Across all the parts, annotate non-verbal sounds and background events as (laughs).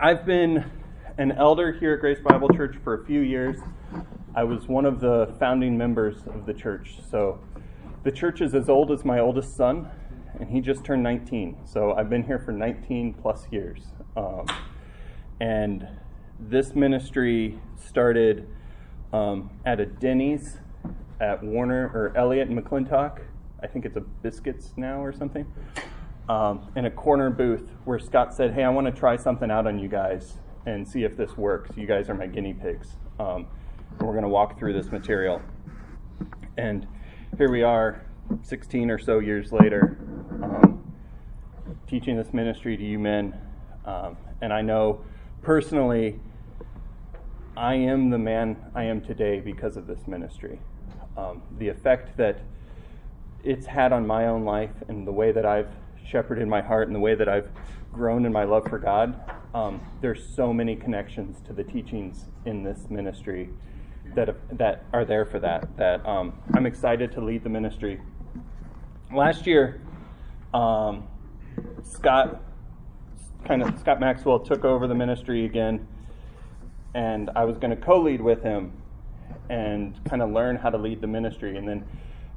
I've been an elder here at Grace Bible Church for a few years. I was one of the founding members of the church. So the church is as old as my oldest son, and he just turned 19. So I've been here for 19 plus years. Um, and this ministry started um, at a Denny's at Warner or Elliott and McClintock. I think it's a Biscuits now or something. Um, in a corner booth where Scott said, Hey, I want to try something out on you guys and see if this works. You guys are my guinea pigs. Um, and we're going to walk through this material. And here we are, 16 or so years later, um, teaching this ministry to you men. Um, and I know personally, I am the man I am today because of this ministry. Um, the effect that it's had on my own life and the way that I've shepherded my heart and the way that I've grown in my love for God, um, there's so many connections to the teachings in this ministry that that are there for that. That um, I'm excited to lead the ministry. Last year, um, Scott kind of Scott Maxwell took over the ministry again, and I was going to co-lead with him and kind of learn how to lead the ministry. And then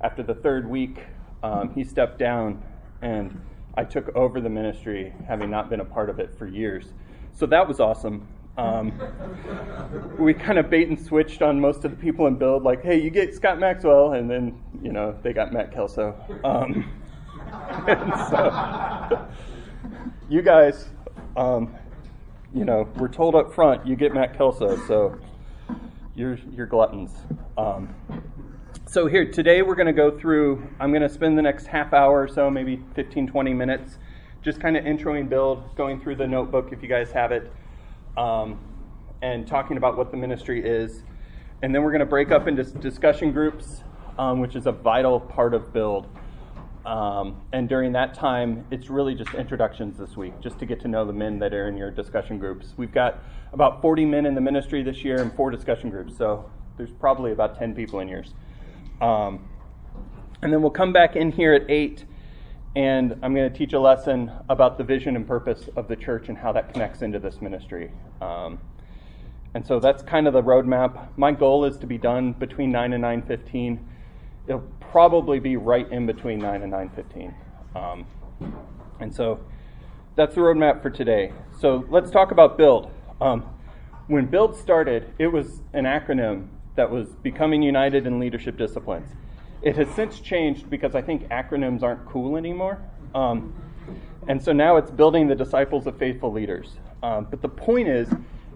after the third week, um, he stepped down, and I took over the ministry, having not been a part of it for years. So that was awesome. Um, (laughs) we kind of bait and switched on most of the people in build, like, hey, you get Scott Maxwell, and then, you know, they got Matt Kelso. Um, (laughs) so, you guys, um, you know, we're told up front you get Matt Kelso, so you're, you're gluttons. So here, today we're going to go through, I'm going to spend the next half hour or so, maybe 15, 20 minutes, just kind of introing build, going through the notebook if you guys have it um, and talking about what the ministry is. And then we're going to break up into discussion groups, um, which is a vital part of Build. Um, and during that time, it's really just introductions this week, just to get to know the men that are in your discussion groups. We've got about 40 men in the ministry this year and four discussion groups, so there's probably about 10 people in yours. Um, and then we'll come back in here at 8 and I'm going to teach a lesson about the vision and purpose of the church and how that connects into this ministry. Um, and so that's kind of the roadmap. My goal is to be done between 9 and 9:15. It'll probably be right in between 9 and 9:15. Um, and so that's the roadmap for today. So let's talk about build. Um, when build started, it was an acronym that was becoming united in leadership disciplines. It has since changed because I think acronyms aren't cool anymore. Um, and so now it's building the disciples of faithful leaders. Um, but the point is,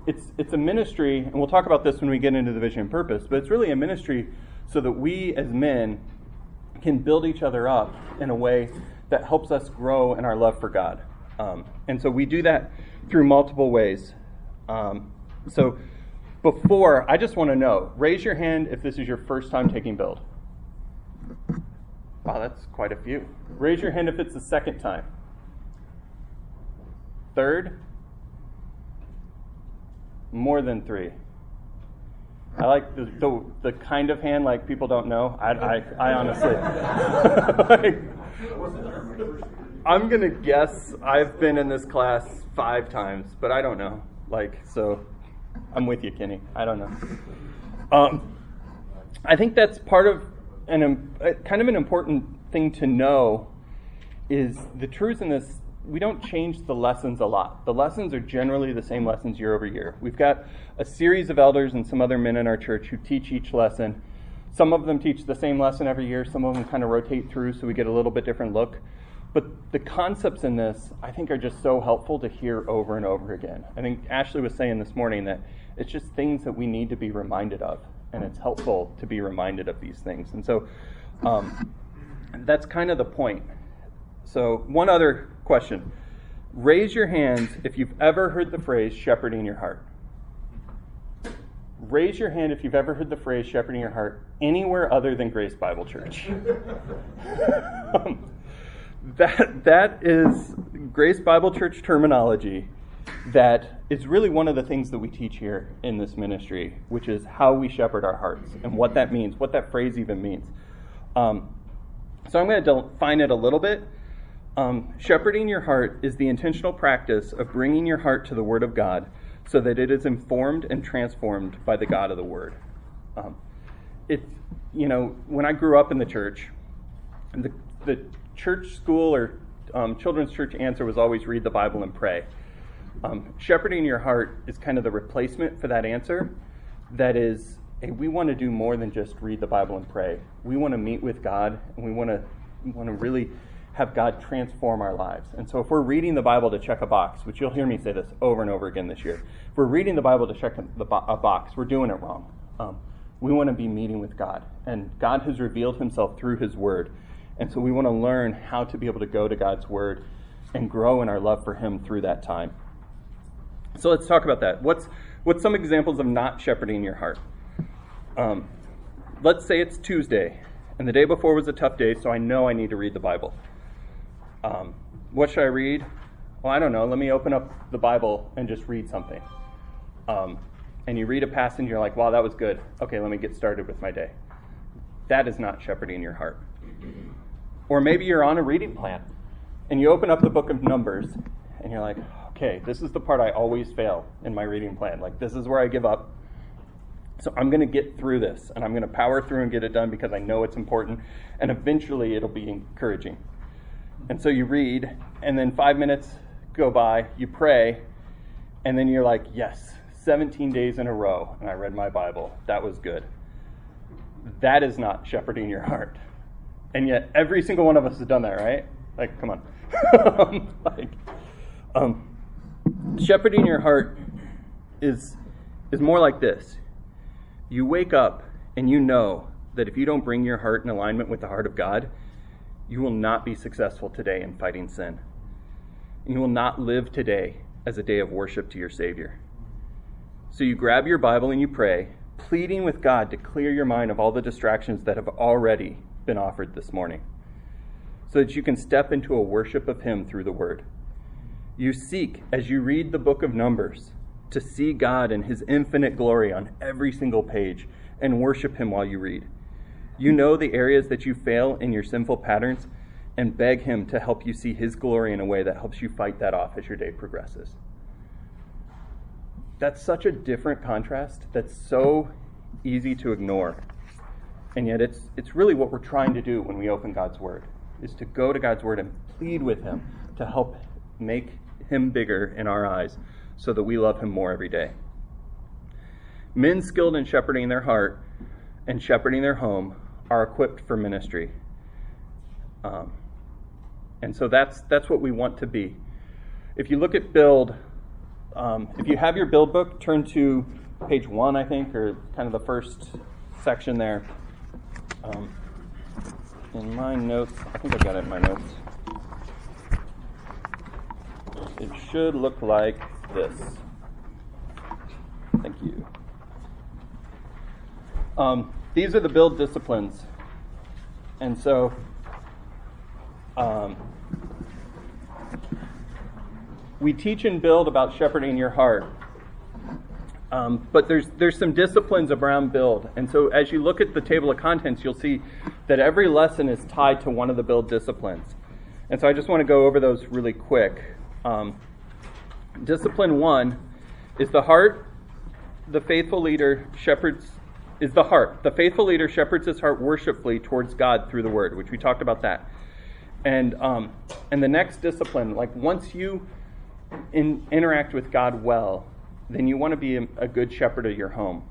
it's, it's a ministry, and we'll talk about this when we get into the vision and purpose, but it's really a ministry so that we as men can build each other up in a way that helps us grow in our love for God. Um, and so we do that through multiple ways. Um, so before, I just want to know raise your hand if this is your first time taking build. Wow, that's quite a few. Raise your hand if it's the second time. Third? More than three. I like the, the, the kind of hand like people don't know. I, I, I honestly. (laughs) like, I'm going to guess I've been in this class five times, but I don't know. Like, so I'm with you, Kenny. I don't know. Um, I think that's part of an, kind of an important thing to know is the truth in this we don't change the lessons a lot. The lessons are generally the same lessons year over year. We've got a series of elders and some other men in our church who teach each lesson. Some of them teach the same lesson every year, some of them kind of rotate through so we get a little bit different look. But the concepts in this, I think, are just so helpful to hear over and over again. I think Ashley was saying this morning that it's just things that we need to be reminded of and it's helpful to be reminded of these things. And so um, that's kind of the point. So, one other question. Raise your hands if you've ever heard the phrase shepherding your heart. Raise your hand if you've ever heard the phrase shepherding your heart anywhere other than Grace Bible Church. (laughs) um, that, that is Grace Bible Church terminology that is really one of the things that we teach here in this ministry, which is how we shepherd our hearts and what that means, what that phrase even means. Um, so I'm going to define it a little bit. Um, shepherding your heart is the intentional practice of bringing your heart to the Word of God so that it is informed and transformed by the God of the Word. Um, you know, when I grew up in the church, the, the church school or um, children's church answer was always read the Bible and pray. Um, shepherding your heart is kind of the replacement for that answer. That is, hey, we want to do more than just read the Bible and pray. We want to meet with God, and we want to want to really have God transform our lives. And so, if we're reading the Bible to check a box, which you'll hear me say this over and over again this year, if we're reading the Bible to check a box, we're doing it wrong. Um, we want to be meeting with God, and God has revealed Himself through His Word. And so, we want to learn how to be able to go to God's Word and grow in our love for Him through that time. So, let's talk about that. What's what's some examples of not shepherding your heart? Um, let's say it's Tuesday, and the day before was a tough day, so I know I need to read the Bible. Um, what should I read? Well, I don't know. Let me open up the Bible and just read something. Um, and you read a passage you're like, wow, that was good. Okay, let me get started with my day. That is not shepherding your heart. Or maybe you're on a reading plan and you open up the book of Numbers and you're like, okay, this is the part I always fail in my reading plan. Like, this is where I give up. So I'm going to get through this and I'm going to power through and get it done because I know it's important. And eventually it'll be encouraging. And so you read, and then five minutes go by, you pray, and then you're like, yes, 17 days in a row, and I read my Bible. That was good. That is not shepherding your heart. And yet, every single one of us has done that, right? Like, come on. (laughs) like, um, shepherding your heart is, is more like this you wake up and you know that if you don't bring your heart in alignment with the heart of God, you will not be successful today in fighting sin. And you will not live today as a day of worship to your Savior. So you grab your Bible and you pray, pleading with God to clear your mind of all the distractions that have already been offered this morning, so that you can step into a worship of Him through the Word. You seek, as you read the book of Numbers, to see God and His infinite glory on every single page and worship Him while you read. You know the areas that you fail in your sinful patterns and beg Him to help you see His glory in a way that helps you fight that off as your day progresses. That's such a different contrast that's so easy to ignore. And yet it's, it's really what we're trying to do when we open God's Word, is to go to God's Word and plead with Him to help make Him bigger in our eyes so that we love Him more every day. Men skilled in shepherding their heart and shepherding their home are equipped for ministry. Um, and so that's that's what we want to be. If you look at build, um, if you have your build book, turn to page one, I think, or kind of the first section there. Um, in my notes, I think I got it in my notes. It should look like this. Thank you. Um, these are the build disciplines. And so, um, we teach and build about shepherding your heart. Um, but there's there's some disciplines around build, and so as you look at the table of contents, you'll see that every lesson is tied to one of the build disciplines. And so I just want to go over those really quick. Um, discipline one is the heart. The faithful leader shepherds is the heart. The faithful leader shepherds his heart worshipfully towards God through the word, which we talked about that. And um, and the next discipline, like once you in, interact with God well, then you want to be a, good shepherd of your home.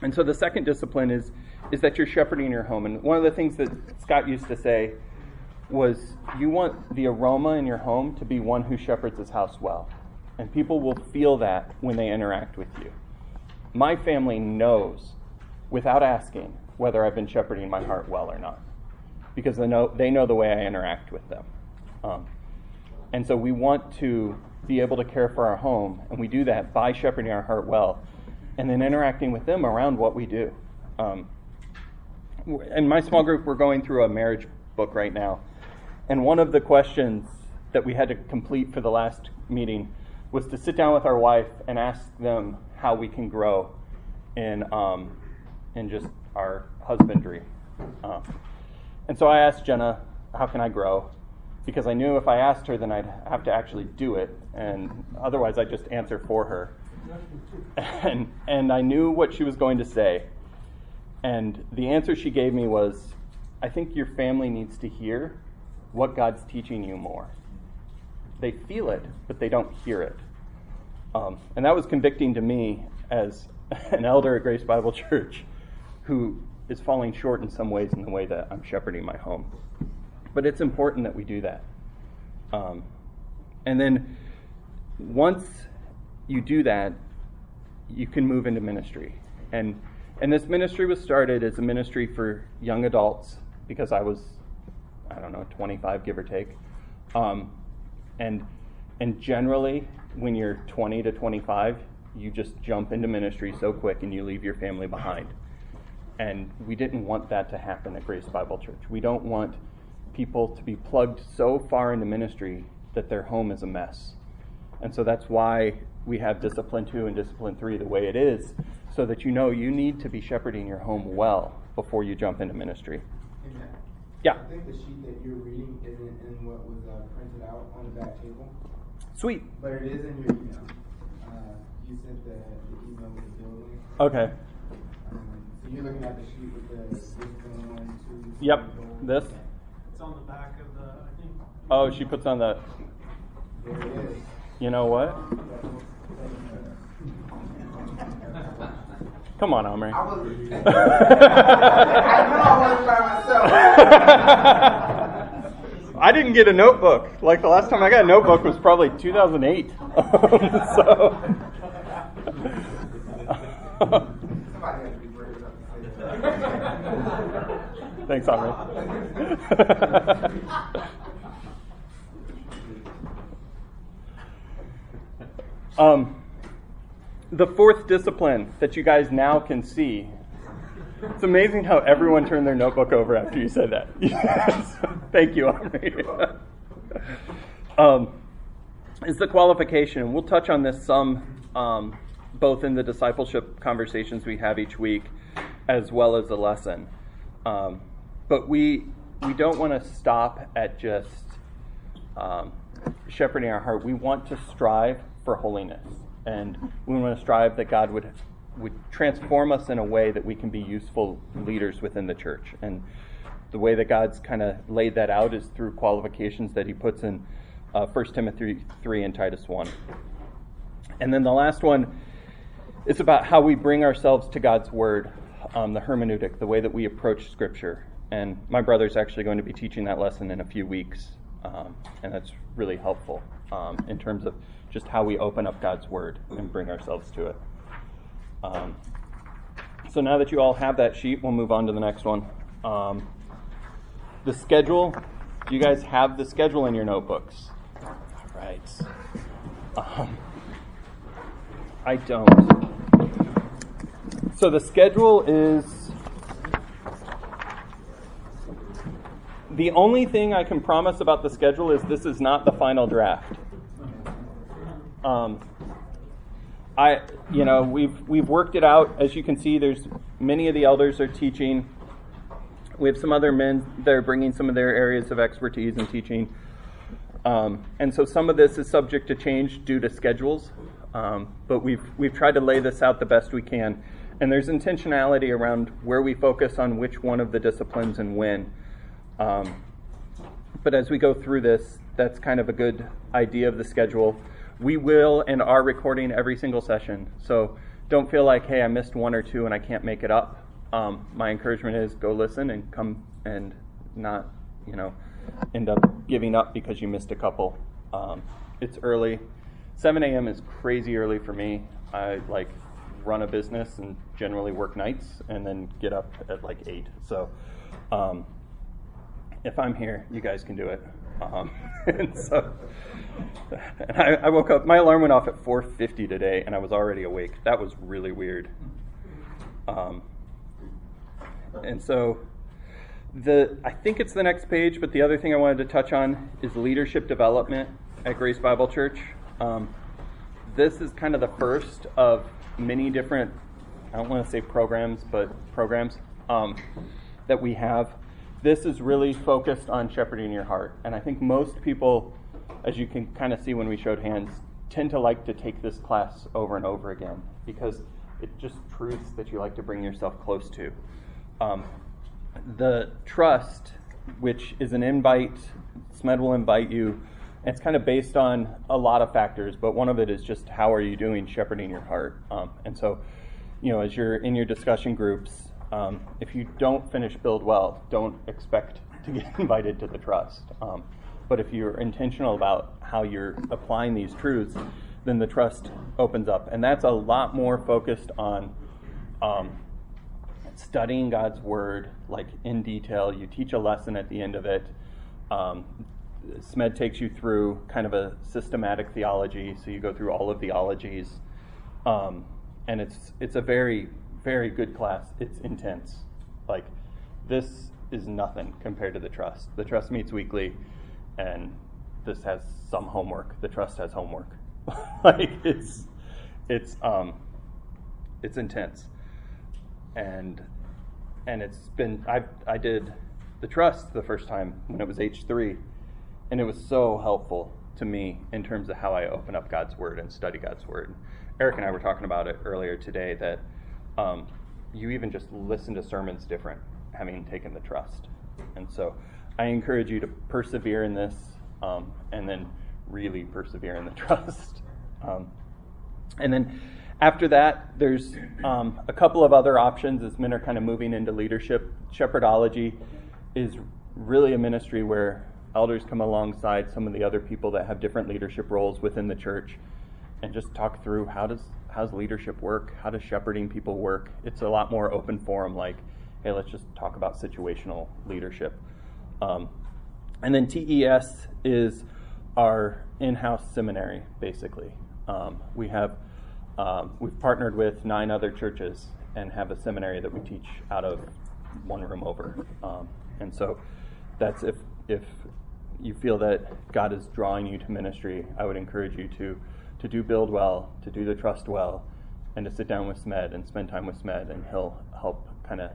And so the second discipline is is that you're shepherding your home. And one of the things that Scott used to say was you want the aroma in your home to be one who shepherds his house well. And people will feel that when they interact with you my family knows without asking whether I've been shepherding my heart well or not because they know, they know the way I interact with them. Um, and so we want to be able to care for our home, and we do that by shepherding our heart well and then interacting with them around what we do. Um, in my small group, we're going through a marriage book right now. And one of the questions that we had to complete for the last meeting was to sit down with our wife and ask them how we can grow in um, in just our husbandry. Um, and so I asked Jenna, "How can I grow?" Because I knew if I asked her, then I'd have to actually do it, and otherwise I'd just answer for her. (laughs) And, and I knew what she was going to say. And the answer she gave me was I think your family needs to hear what God's teaching you more. They feel it, but they don't hear it. Um, and that was convicting to me as (laughs) an elder at Grace Bible Church who is falling short in some ways in the way that I'm shepherding my home. But it's important that we do that. Um, and then once you do that, you can move into ministry. And and this ministry was started as a ministry for young adults because I was, I don't know, 25 give or take. Um, and and generally, when you're 20 to 25, you just jump into ministry so quick and you leave your family behind. And we didn't want that to happen at Grace Bible Church. We don't want people to be plugged so far into ministry that their home is a mess. And so that's why we have discipline two and discipline three the way it is, so that you know you need to be shepherding your home well before you jump into ministry. Amen. Yeah. I think the sheet that you're reading isn't in what was uh, printed out on the back table, Sweet. but it is in your email. Uh, you sent the, the email with the building. Okay. Um, so you're looking at the sheet with the discipline one, two. Yep. This. It's on the back of the, I think. Oh, she puts on the. There it is. You know what? Come on, Omri. I was. I know I wasn't by myself. I didn't get a notebook. Like the last time I got a notebook was probably 2008. (laughs) so. (laughs) Thanks, Omri. (laughs) um, the fourth discipline that you guys now can see. It's amazing how everyone turned their notebook over after you said that. (laughs) Thank you, Omri. um, is the qualification. We'll touch on this some, um, both in the discipleship conversations we have each week, as well as the lesson. Um, but we we don't want to stop at just um, shepherding our heart. We want to strive for holiness, and we want to strive that God would would transform us in a way that we can be useful leaders within the church. And the way that God's kind of laid that out is through qualifications that He puts in uh, 1 Timothy 3 and Titus 1. And then the last one is about how we bring ourselves to God's Word, um, the hermeneutic, the way that we approach Scripture. And my brother's actually going to be teaching that lesson in a few weeks, um, and that's really helpful um, in terms of just how we open up God's Word and bring ourselves to it. Um, so now that you all have that sheet, we'll move on to the next one. Um, the schedule. Do you guys have the schedule in your notebooks? All right. Um, I don't. So the schedule is the only thing I can promise about the schedule is this is not the final draft. Um, I, you know, we've we've worked it out. As you can see, there's many of the elders are teaching. We have some other men that are bringing some of their areas of expertise in teaching. Um, and so some of this is subject to change due to schedules, um, but we've we've tried to lay this out the best we can. And there's intentionality around where we focus on which one of the disciplines and when. Um, but as we go through this, that's kind of a good idea of the schedule. We will and are recording every single session, so don't feel like, hey, I missed one or two and I can't make it up. Um, my encouragement is go listen and come and not, you know, end up giving up because you missed a couple. Um, it's early. 7 a.m. is crazy early for me. I like run a business and generally work nights and then get up at like 8. So um, if I'm here, you guys can do it. Um, (laughs) and so and I, I woke up. My alarm went off at 4:50 today, and I was already awake. That was really weird. Um, and so the I think it's the next page, but the other thing I wanted to touch on is leadership development at Grace Bible Church. Um, this is kind of the first of many different, I don't want to say programs, but programs um, that we have. This is really focused on shepherding your heart. And I think most people, as you can kind of see when we showed hands, tend to like to take this class over and over again because it's just truths that you like to bring yourself close to. Um, the trust, which is an invite, SMED will invite you. It's kind of based on a lot of factors, but one of it is just how are you doing shepherding your heart. Um, and so, you know, as you're in your discussion groups, um, if you don't finish build well, don't expect to get (laughs) invited to the trust. Um, but if you're intentional about how you're applying these truths, then the trust opens up. And that's a lot more focused on um, studying God's word, like in detail. You teach a lesson at the end of it. Um, SMED takes you through kind of a systematic theology, so you go through all of the ologies. Um, and it's, it's a very, very good class. It's intense. Like, this is nothing compared to the trust. The trust meets weekly, and this has some homework. The trust has homework. (laughs) like, it's, it's, um, it's intense. And, and it's been, I, I did the trust the first time when it was H3, and it was so helpful to me in terms of how I open up God's Word and study God's Word. Eric and I were talking about it earlier today that um, you even just listen to sermons different having taken the trust. And so I encourage you to persevere in this um, and then really persevere in the (laughs) trust. Um, and then after that, there's um, a couple of other options as men are kind of moving into leadership. Shepherdology is really a ministry where elders come alongside some of the other people that have different leadership roles within the church and just talk through how does how's leadership work? How does shepherding people work? It's a lot more open forum, like, hey, let's just talk about situational leadership. Um, and then TES is our in-house seminary, basically. Um, we have um, we've partnered with nine other churches and have a seminary that we teach out of one room over. Um, and so that's if if you feel that God is drawing you to ministry, I would encourage you to to do build well, to do the trust well, and to sit down with SMED and spend time with SMED, and he'll help kind of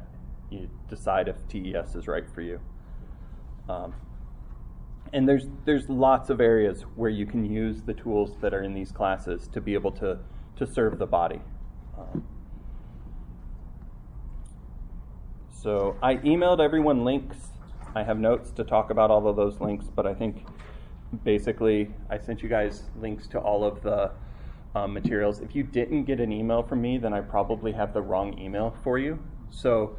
you decide if TES is right for you. Um, and there's there's lots of areas where you can use the tools that are in these classes to be able to to serve the body. Um, so I emailed everyone links. I have notes to talk about all of those links, but I think basically I sent you guys links to all of the um, materials. If you didn't get an email from me, then I probably have the wrong email for you. So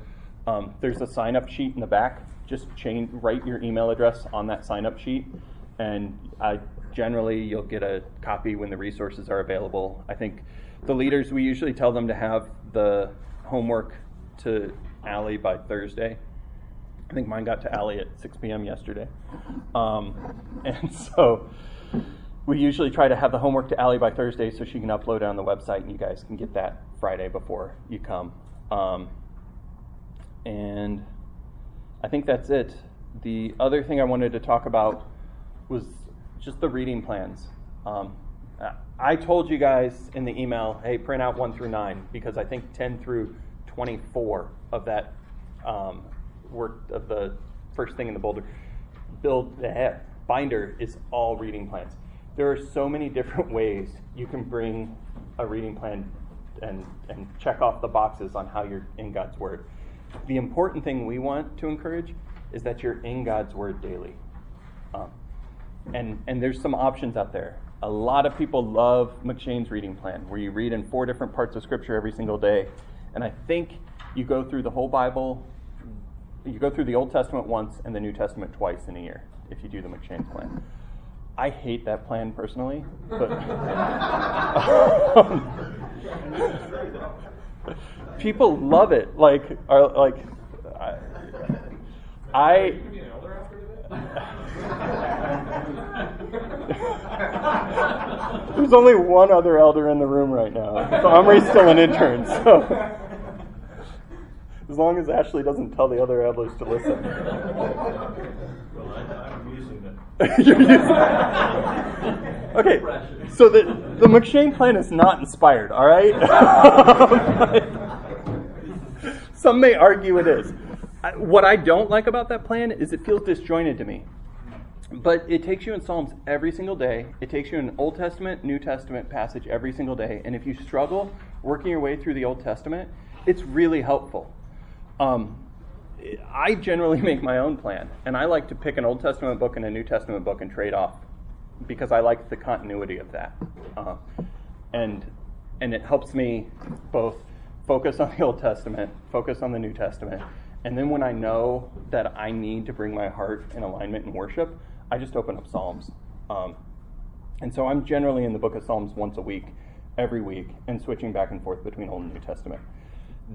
um, there's a sign up sheet in the back. Just write your email address on that sign up sheet, and I generally you'll get a copy when the resources are available. I think the leaders we usually tell them to have the homework to Allie by Thursday. I think mine got to Allie at 6 p.m. yesterday, um, (laughs) and so we usually try to have the homework to Allie by Thursday so she can upload it on the website and you guys can get that Friday before you come. Um, and I think that's it. The other thing I wanted to talk about was just the reading plans. Um, I told you guys in the email, hey, print out 1 through 9, because I think 10 through 24 of that um, work of the first thing in the boulder build the binder is all reading plans. There are so many different (laughs) ways you can bring a reading plan and, and check off the boxes on how you're in God's Word. The important thing we want to encourage is that you're in God's Word daily. Um, and, and there's some options out there. A lot of people love M'Cheyne's reading plan, where you read in four different parts of Scripture every single day. And I think you go through the whole Bible, you go through the Old Testament once and the New Testament twice in a year if you do the M'Cheyne's plan. I hate that plan personally, but (laughs) people love it. Like, are like, I, I There's only one other elder in the room right now. So Omri's still an intern, so as long as Ashley doesn't tell the other elders to listen. (laughs) Well, I, I'm using it. (laughs) You're using Okay, so the the M'Cheyne plan is not inspired. All right. (laughs) Some may argue it is. I, what I don't like about that plan is it feels disjointed to me. But it takes you in Psalms every single day. It takes you in Old Testament, New Testament passage every single day. And if you struggle working your way through the Old Testament, it's really helpful. Um, I generally (laughs) make my own plan, and I like to pick an Old Testament book and a New Testament book and trade off because I like the continuity of that. Uh, and and it helps me both focus on the (laughs) Old Testament, focus on the New Testament, and then when I know that I need to bring my heart in alignment in worship, I just open up Psalms. Um, and so I'm generally in the book of Psalms once a week, every week, and switching back and forth between Old and New Testament.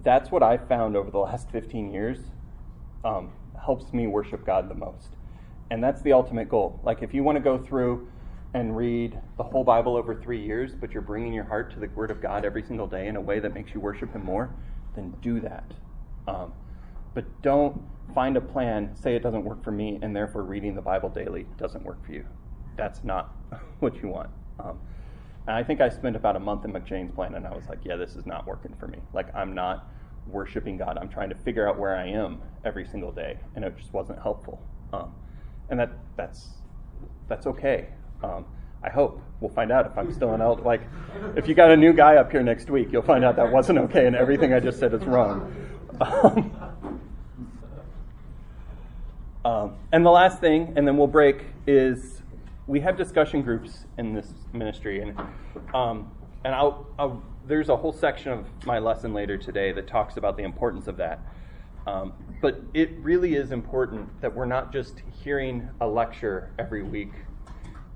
That's what I found over the last 15 years um, helps me worship God the most. And that's the ultimate goal. Like, if you want to go through and read the whole Bible over three years, but you're bringing your heart to the Word of God every single day in a way that makes you worship Him more, then do that. Um, but don't find a plan, say it doesn't work for me, and therefore reading the Bible daily doesn't work for you. That's not (laughs) what you want. Um, and I think I spent about a month in M'Cheyne's plan, and I was like, yeah, this is not working for me. Like, I'm not worshiping God. I'm trying to figure out where I am every single day, and it just wasn't helpful. Um, and that that's that's okay. Um, I hope we'll find out if I'm still an elder. Like, if you got a new guy up here next week, you'll find out that wasn't okay, and everything I just said is wrong. Um, um, and the last thing, and then we'll break, is we have discussion groups in this ministry, and um, and I'll, I'll, there's a whole section of my lesson later today that talks about the importance of that. Um, but it really is important that we're not just hearing a lecture every week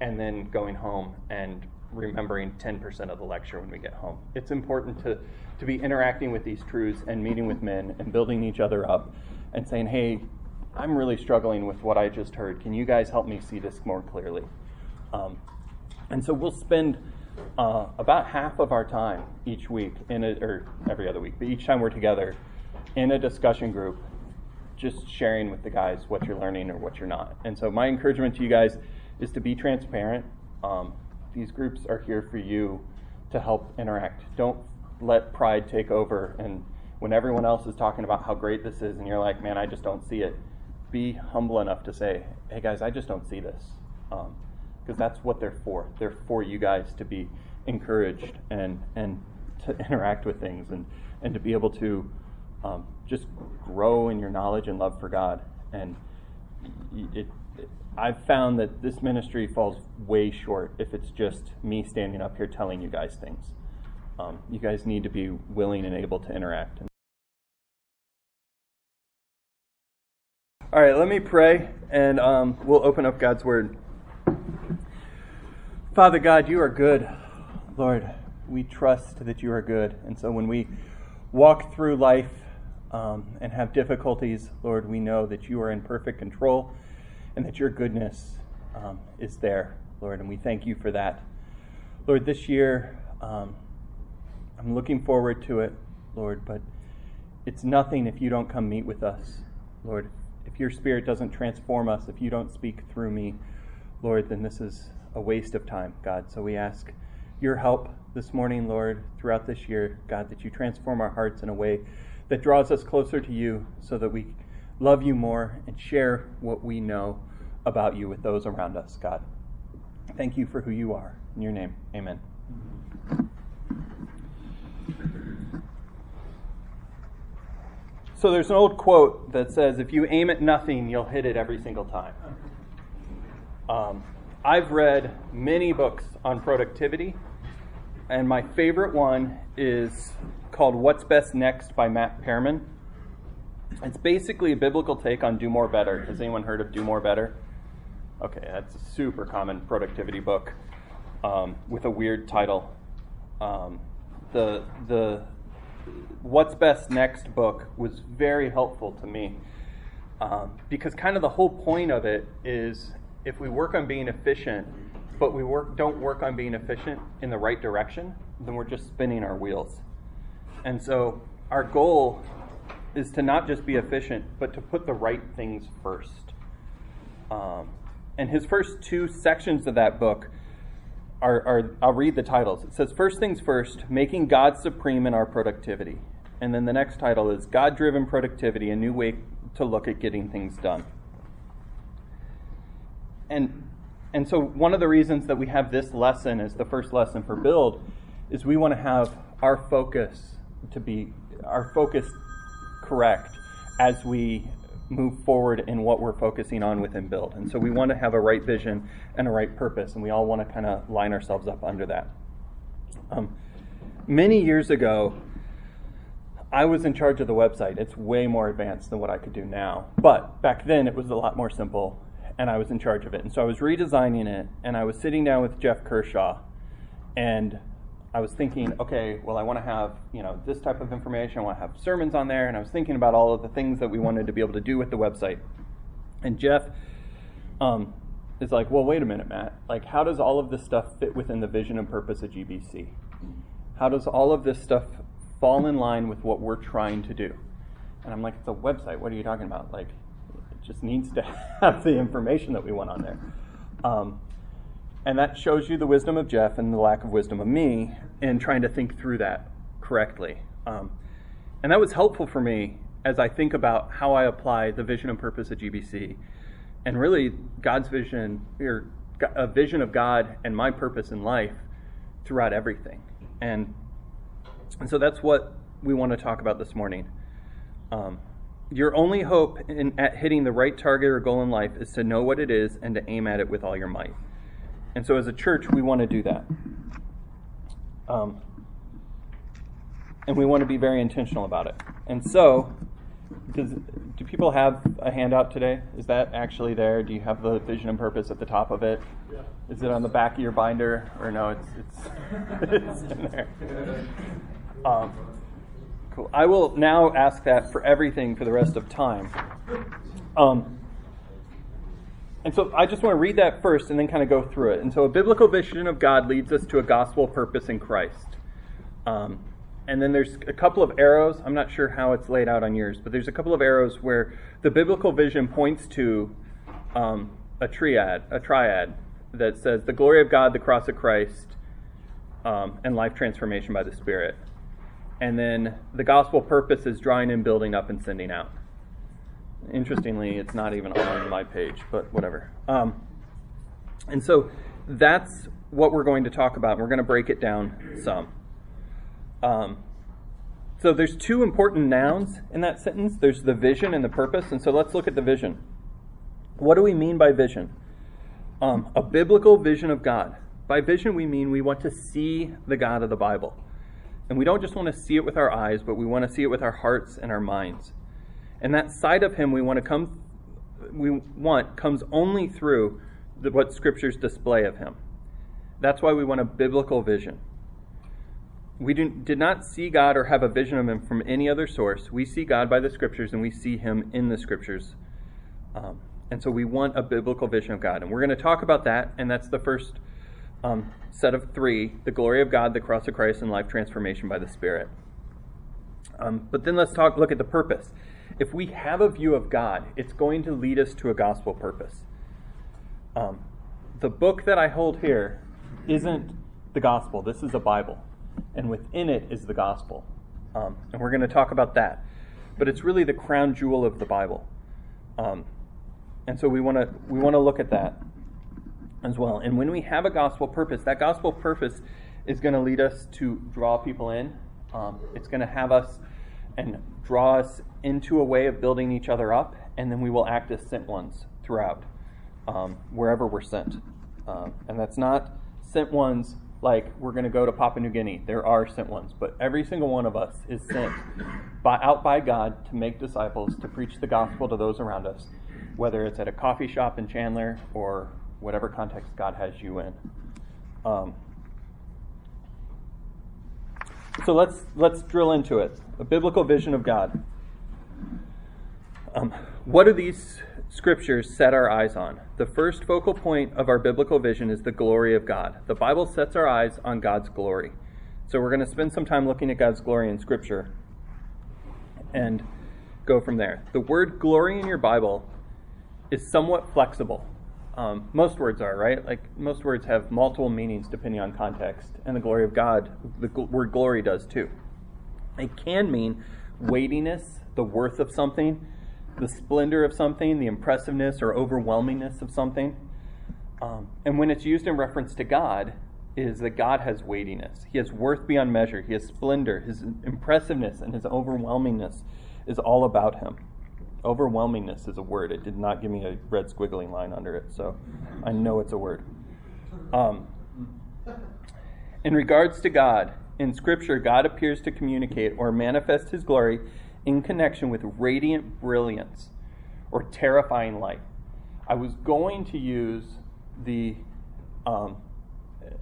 and then going home and remembering 10% of the lecture when we get home. It's important to, to be interacting with these truths and meeting with men and building each other up and saying, hey, I'm really struggling with what I just heard. Can you guys help me see this more clearly? Um, and so we'll spend uh, about half of our time each week, in a, or every other week, but each time we're together in a discussion group, just sharing with the guys what you're learning or what you're not. And so my encouragement to you guys is to be transparent. Um, these groups are here for you to help interact. Don't let pride take over and when everyone else is talking about how great this is and you're like, man, I just don't see it, be humble enough to say, hey guys, I just don't see this. Because um, that's what they're for. They're for you guys to be encouraged and, and to (laughs) interact with things and, and to be able to um, just grow in your knowledge and love for God. And it, it, I've found that this ministry falls way short if it's just me standing up here telling you guys things. Um, you guys need to be willing and able to interact. All right, let me pray and um, we'll open up God's Word. Father God, you are good. Lord, we trust that you are good. And so when we walk through life um, and have difficulties, Lord, we know that you are in perfect control and that your goodness um, is there, Lord, and we thank you for that. Lord, this year, um, I'm looking forward to it, Lord, but it's nothing if you don't come meet with us, Lord if your spirit doesn't transform us, if you don't speak through me, Lord, then this is a waste of time, God. So we ask your help this morning, Lord, throughout this year, God, that you transform our hearts in a way that draws us closer to you so that we love you more and share what we know about you with those around us, God. Thank you for who you are. In your name, amen. So there's an old quote that says, if you aim at nothing, you'll hit it every single time. Um, I've read many books on productivity, and my favorite one is called What's Best Next by Matt Perman. It's basically a biblical take on Do More Better. Has anyone heard of Do More Better? Okay, that's a super common productivity book um, with a weird title. Um, the the What's Best Next book was very helpful to me um, because kind of the whole point of it is if we work on being efficient, but we work, don't work on being efficient in the right direction, then we're just spinning our wheels. And so our goal is to not just be efficient, but to put the right things first. Um, and his first two sections of that book are, are, I'll read the titles. It says, First Things First, Making God Supreme in Our Productivity. And then the next title is God Driven Productivity A New Way to look at getting things done. And and so one of the reasons that we have this lesson as the first lesson for build is we want to have our focus to be our focus correct as we move forward in what we're focusing on within build. And so we want to have a right vision and a right purpose, and we all want to kind of line ourselves up under that. Um, many years ago, I was in charge of the website. It's way more advanced than what I could do now. But back then, it was a lot more simple, and I was in charge of it. And so I was redesigning it, and I was sitting down with Jeff Kershaw, and I was thinking, okay, well, I want to have you know this type of information. I want to have sermons on there, and I was thinking about all of the things that we wanted to be able to do with the website. And Jeff um, is like, well, wait a minute, Matt. Like, how does all of this stuff fit within the vision and purpose of GBC? How does all of this stuff fall in line with what we're trying to do? And I'm like, it's a website. What are you talking about? Like, it just needs to (laughs) have the information that we want on there. Um, and that shows you the wisdom of Jeff and the lack of wisdom of me in trying to think through that correctly. Um, and that was helpful for me as I think about how I apply the vision and purpose of GBC and really God's vision, or a vision of God and my purpose in life throughout everything. And, and so that's what we want to talk about this morning. Um, your only hope in, at hitting the right target or goal in life is to know what it is and to aim at it with all your might. And so, as a church, we want to do that. Um, and we want to be very intentional about it. And so, does, do people have a handout today? Is that actually there? Do you have the vision and purpose at the top of it? Yeah. Is it on the back of your binder, or no? It's it's, (laughs) it's in there. Um, cool. I will now ask that for everything for the rest of time. Um, and so I just want to read that first and then kind of go through it. And so a biblical vision of God leads us to a gospel purpose in Christ. Um, and then there's a couple of arrows. I'm not sure how it's laid out on yours, but there's a couple of arrows where the biblical vision points to um, a triad, a triad that says the glory of God, the cross of Christ, um, and life transformation by the Spirit. And then the gospel purpose is drawing in, building up, and sending out. Interestingly, it's not even on my page, but whatever. Um, and so that's what we're going to talk about. We're going to break it down some. Um, so there's two important nouns in that sentence. There's the vision and the purpose. And so let's look at the vision. What do we mean by vision? Um, a biblical vision of God. By vision, we mean we want to see the God of the Bible. And we don't just want to see it with our eyes, but we want to see it with our hearts and our minds. And that side of him we want to come we want comes only through the, what scriptures display of him. That's why we want a biblical vision. We do, did not see God or have a vision of him from any other source. We see God by the scriptures and we see him in the scriptures. Um, and so we want a biblical vision of God. And we're going to talk about that, and that's the first um, set of three the glory of God, the cross of Christ, and life transformation by the Spirit. Um, but then let's talk, look at the purpose if we have a view of God, it's going to lead us to a gospel purpose. Um, the book that I hold here isn't the gospel, this is a Bible. And within it is the gospel. Um, and we're going to talk about that. But it's really the crown jewel of the Bible. Um, and so we want to we want to look at that as well. And when we have a gospel purpose, that gospel purpose is going to lead us to draw people in. Um, it's going to have us and draw us into a way of building each other up, and then we will act as sent ones throughout, um, wherever we're sent. Um, and that's not sent ones like we're going to go to Papua New Guinea. There are sent ones, but every single one of us is sent by, out by God to make disciples, to preach the gospel to those around us, whether it's at a coffee shop in Chandler or whatever context God has you in. Um, so let's let's drill into it. A biblical vision of God. Um, what do these scriptures set our eyes on? The first focal point of our biblical vision is the glory of God. The Bible sets our eyes on God's glory. So we're going to spend some time looking at God's glory in Scripture and go from there. The word glory in your Bible is somewhat flexible. Um, most words are, right? Like most words have multiple meanings depending on context, and the glory of God, the gl- word glory does too. It can mean weightiness, the worth of something, the splendor of something, the impressiveness or overwhelmingness of something. Um, and when it's used in reference to God, is that God has weightiness. He has worth beyond measure. He has splendor. His impressiveness and his overwhelmingness is all about him. Overwhelmingness is a word. It did not give me a red squiggling line under it, so I know it's a word. Um, in regards to God, in Scripture, God appears to communicate or manifest his glory in connection with radiant brilliance or terrifying light. I was going to use the um,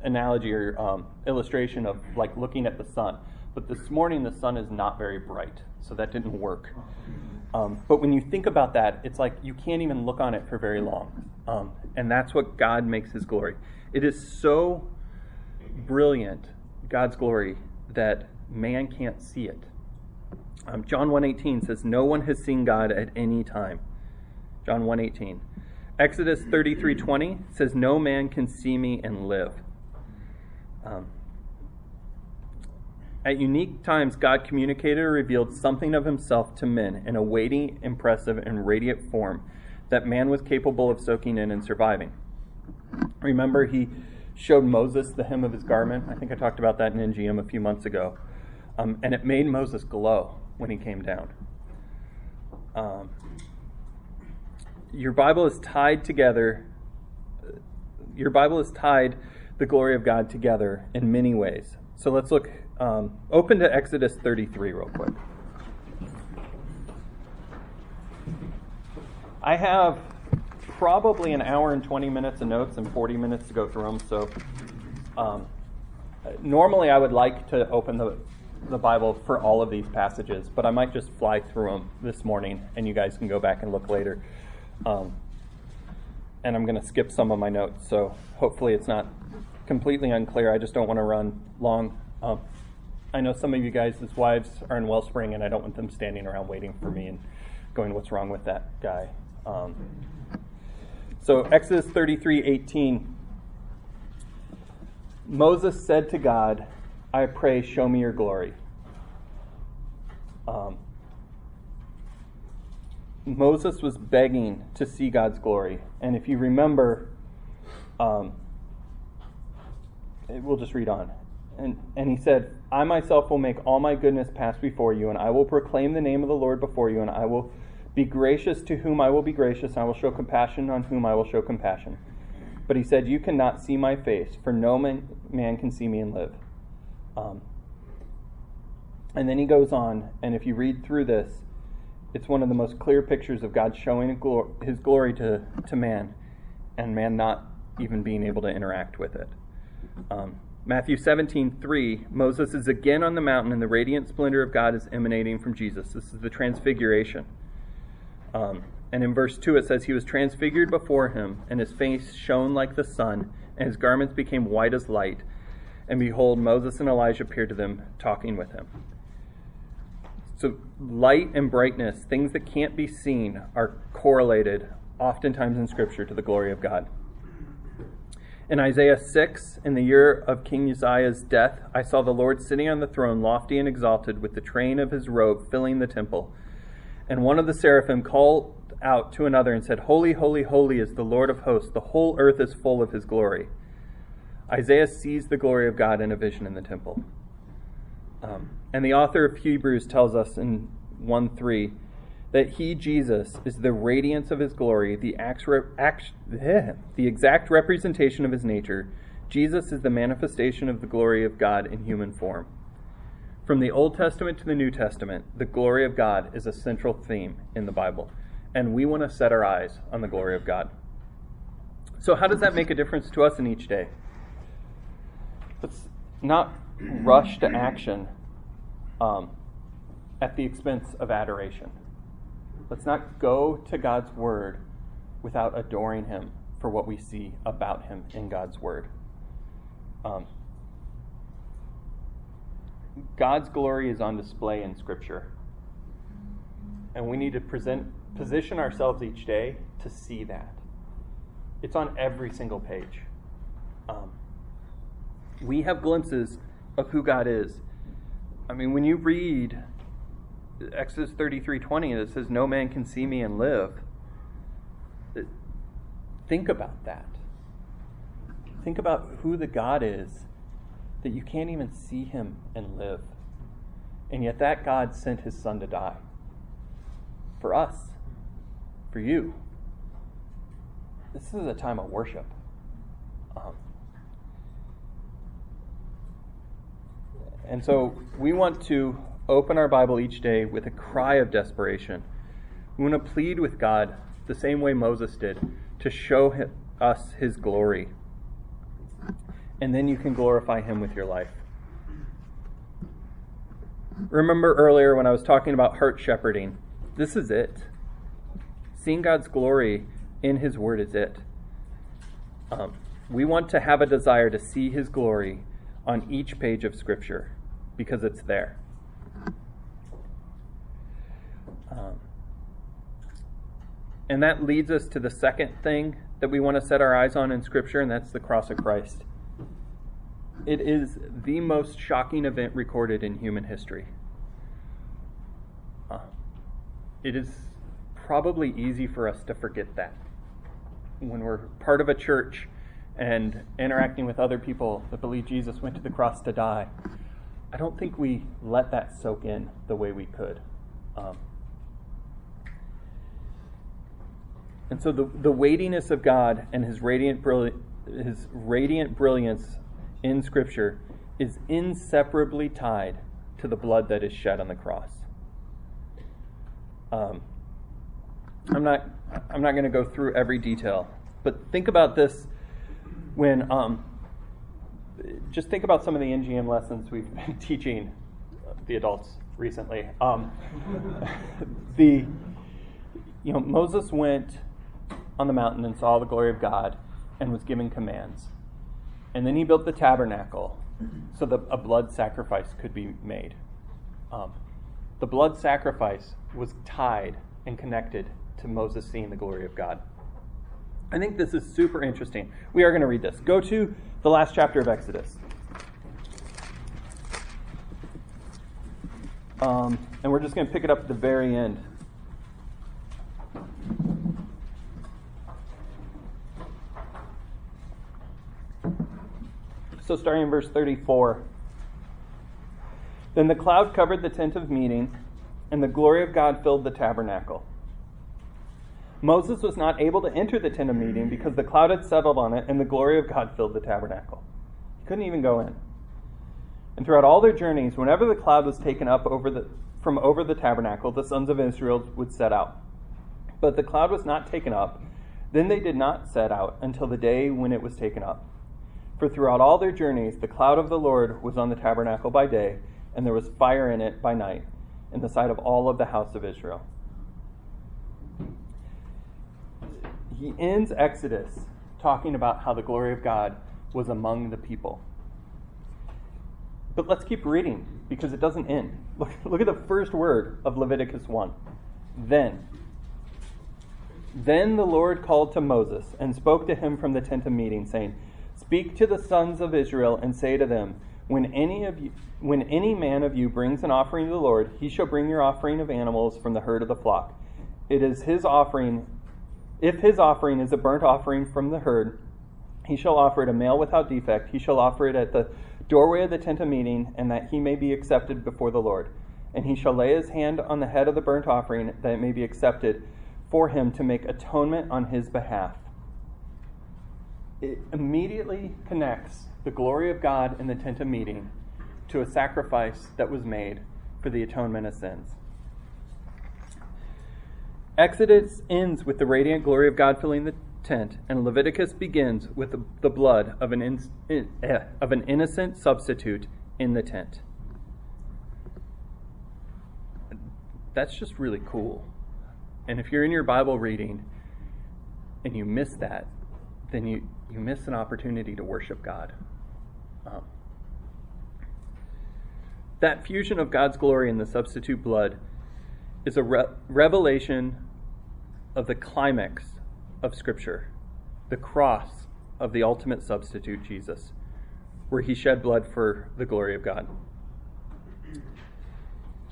analogy or um, illustration of like looking at the sun, but this morning the sun is not very bright, so that didn't work. Um, but when you think about that, it's like you can't even look on it for very long. Um, and that's what God makes his glory. It is so brilliant, God's glory, that man can't see it. Um, John 1.18 says, No one has seen God at any time. John 1.18. Exodus 33.20 says, No man can see me and live. Um, at unique times, God communicated or revealed something of himself to men in a weighty, impressive, and radiant form that man was capable of soaking in and surviving. Remember, he showed Moses the hem of his garment. I think I talked about that in NGM a few months ago. Um, and it made Moses glow when he came down. Um, your Bible is tied together. Your Bible is tied the glory of God together in many ways. So let's look, um, open to Exodus 33 real quick. I have probably an hour and 20 minutes of notes and 40 minutes to go through them. So um, normally I would like to open the, the Bible for all of these passages, but I might just fly through them this morning and you guys can go back and look later. Um, and I'm going to skip some of my notes, so hopefully it's not completely unclear. I just don't want to run long. Um, I know some of you guys' as wives are in Wellspring, and I don't want them standing around waiting for me and going, "What's wrong with that guy?" Um, so Exodus 33, 18. Moses said to God, I pray, show me your glory. Um, Moses was begging to see God's glory. And if you remember, um, we'll just read on. And, and he said, I myself will make all my goodness pass before you, and I will proclaim the name of the Lord before you, and I will be gracious to whom I will be gracious, and I will show compassion on whom I will show compassion. But he said, You cannot see my face, for no man, man can see me and live. Um, and then he goes on, and if you read through this, it's one of the most clear pictures of God showing his glory to, to man, and man not even being able to interact with it. Um, Matthew 17, 3, Moses is again on the mountain, and the radiant splendor of God is emanating from Jesus. This is the transfiguration. Um, and in verse 2, it says, He was transfigured before him, and his face shone like the sun, and his garments became white as light. And behold, Moses and Elijah appeared to them, talking with him. So, light and brightness, things that can't be seen, are correlated oftentimes in Scripture to the glory of God. In Isaiah 6, in the year of King Uzziah's death, I saw the Lord sitting on the throne, lofty and exalted, with the train of his robe filling the temple. And one of the seraphim called out to another and said, Holy, holy, holy is the Lord of hosts. The whole earth is full of his glory. Isaiah sees the glory of God in a vision in the temple. Um, and the author of Hebrews tells us in 1 3 that he, Jesus, is the radiance of his glory, the, the exact representation of his nature. Jesus is the manifestation of the glory of God in human form. From the Old Testament to the New Testament, the glory of God is a central theme in the Bible, and we want to set our eyes on the glory of God. So, how does that make a difference to us in each day? Let's not rush to action um, at the expense of adoration. Let's not go to God's Word without adoring Him for what we see about Him in God's Word. Um, God's glory is on display in Scripture. And we need to present, position ourselves each day to see that. It's on every single page. Um, we have glimpses of who God is. I mean, when you read Exodus 33:20 that says no man can see me and live. Think about that. Think about who the God is that you can't even see him and live. And yet that God sent his son to die. For us. For you. This is a time of worship. Um, and so we want to open our Bible each day with a cry of desperation. We want to plead with God the same way Moses did to show us his glory. And then you can glorify him with your life. Remember earlier when I was talking about heart shepherding? This is it. Seeing God's glory in his word is it. Um, we want to have a desire to see his glory on each page of Scripture because it's there. Um, and that leads us to the second thing that we want to set our eyes on in Scripture, and that's the cross of Christ. It is the most shocking event recorded in human history. Uh, it is probably easy for us to forget that when we're part of a church and interacting with other people that believe Jesus went to the cross to die. I don't think we let that soak in the way we could. Um, and so the, the weightiness of God and his radiant, brilli- his radiant brilliance in Scripture is inseparably tied to the blood that is shed on the cross. Um, I'm not, I'm not going to go through every detail, but think about this when, um, just think about some of the NGM lessons we've been (laughs) teaching the adults recently. Um, (laughs) the, you know, Moses went on the mountain and saw the glory of God and was given commands. And then he built the tabernacle so that a blood sacrifice could be made. Um, the blood sacrifice was tied and connected to Moses seeing the glory of God. I think this is super interesting. We are going to read this. Go to the last chapter of Exodus. Um, and we're just going to pick it up at the very end. So, starting in verse 34. Then the cloud covered the tent of meeting, and the glory of God filled the tabernacle. Moses was not able to enter the tent of meeting because the cloud had settled on it, and the glory of God filled the tabernacle. He couldn't even go in. And throughout all their journeys, whenever the cloud was taken up over the, from over the tabernacle, the sons of Israel would set out. But the cloud was not taken up. Then they did not set out until the day when it was taken up. For throughout all their journeys, the cloud of the Lord was on the tabernacle by day, and there was fire in it by night, in the sight of all of the house of Israel. He ends Exodus talking about how the glory of God was among the people. But let's keep reading because it doesn't end. Look, look at the first word of Leviticus 1. Then. Then the Lord called to Moses and spoke to him from the tent of meeting, saying, Speak to the sons of Israel and say to them, when any of you when any man of you brings an offering to the Lord, he shall bring your offering of animals from the herd of the flock. It is his offering if his offering is a burnt offering from the herd, he shall offer it a male without defect. He shall offer it at the doorway of the tent of meeting, and that he may be accepted before the Lord. And he shall lay his hand on the head of the burnt offering, that it may be accepted for him to make atonement on his behalf it immediately connects the glory of God in the tent of meeting to a sacrifice that was made for the atonement of sins. Exodus ends with the radiant glory of God filling the tent, and Leviticus begins with the, blood of an, in, eh, of an innocent substitute in the tent. That's just really cool. And if you're in your Bible reading and you miss that, then you, you miss an opportunity to worship God. Um, that fusion of God's glory and the substitute blood is a re- revelation of the climax of Scripture, the cross of the ultimate substitute, Jesus, where he shed blood for the glory of God.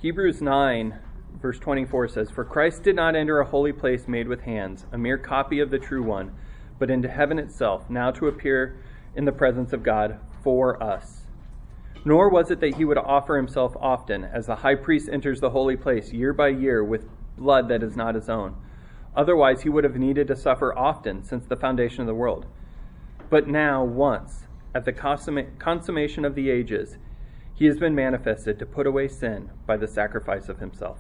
Hebrews 9 verse 24 says, For Christ did not enter a holy place made with hands, a mere copy of the true one, but into heaven itself, now to appear in the presence of God for us. Nor was it that he would offer himself often, as the high priest enters the holy place year by year with blood that is not his own. Otherwise, he would have needed to suffer often since the foundation of the world. But now, once, at the consummation of the ages, he has been manifested to put away sin by the sacrifice of himself.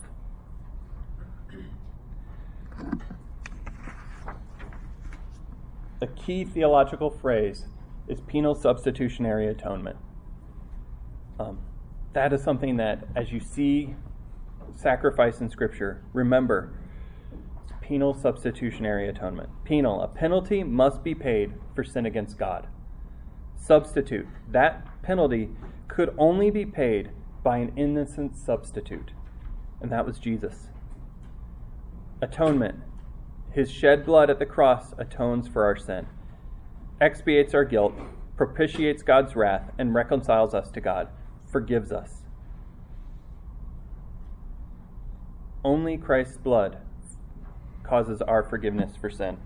A key theological phrase is penal substitutionary atonement. Um, that is something that, as you see sacrifice in Scripture, remember penal substitutionary atonement. Penal, a penalty must be paid for sin against God. Substitute, that penalty could only be paid by an innocent substitute, and that was Jesus. Atonement, his shed blood at the cross atones for our sin, expiates our guilt, propitiates God's wrath, and reconciles us to God forgives us. Only Christ's blood causes our forgiveness for sin.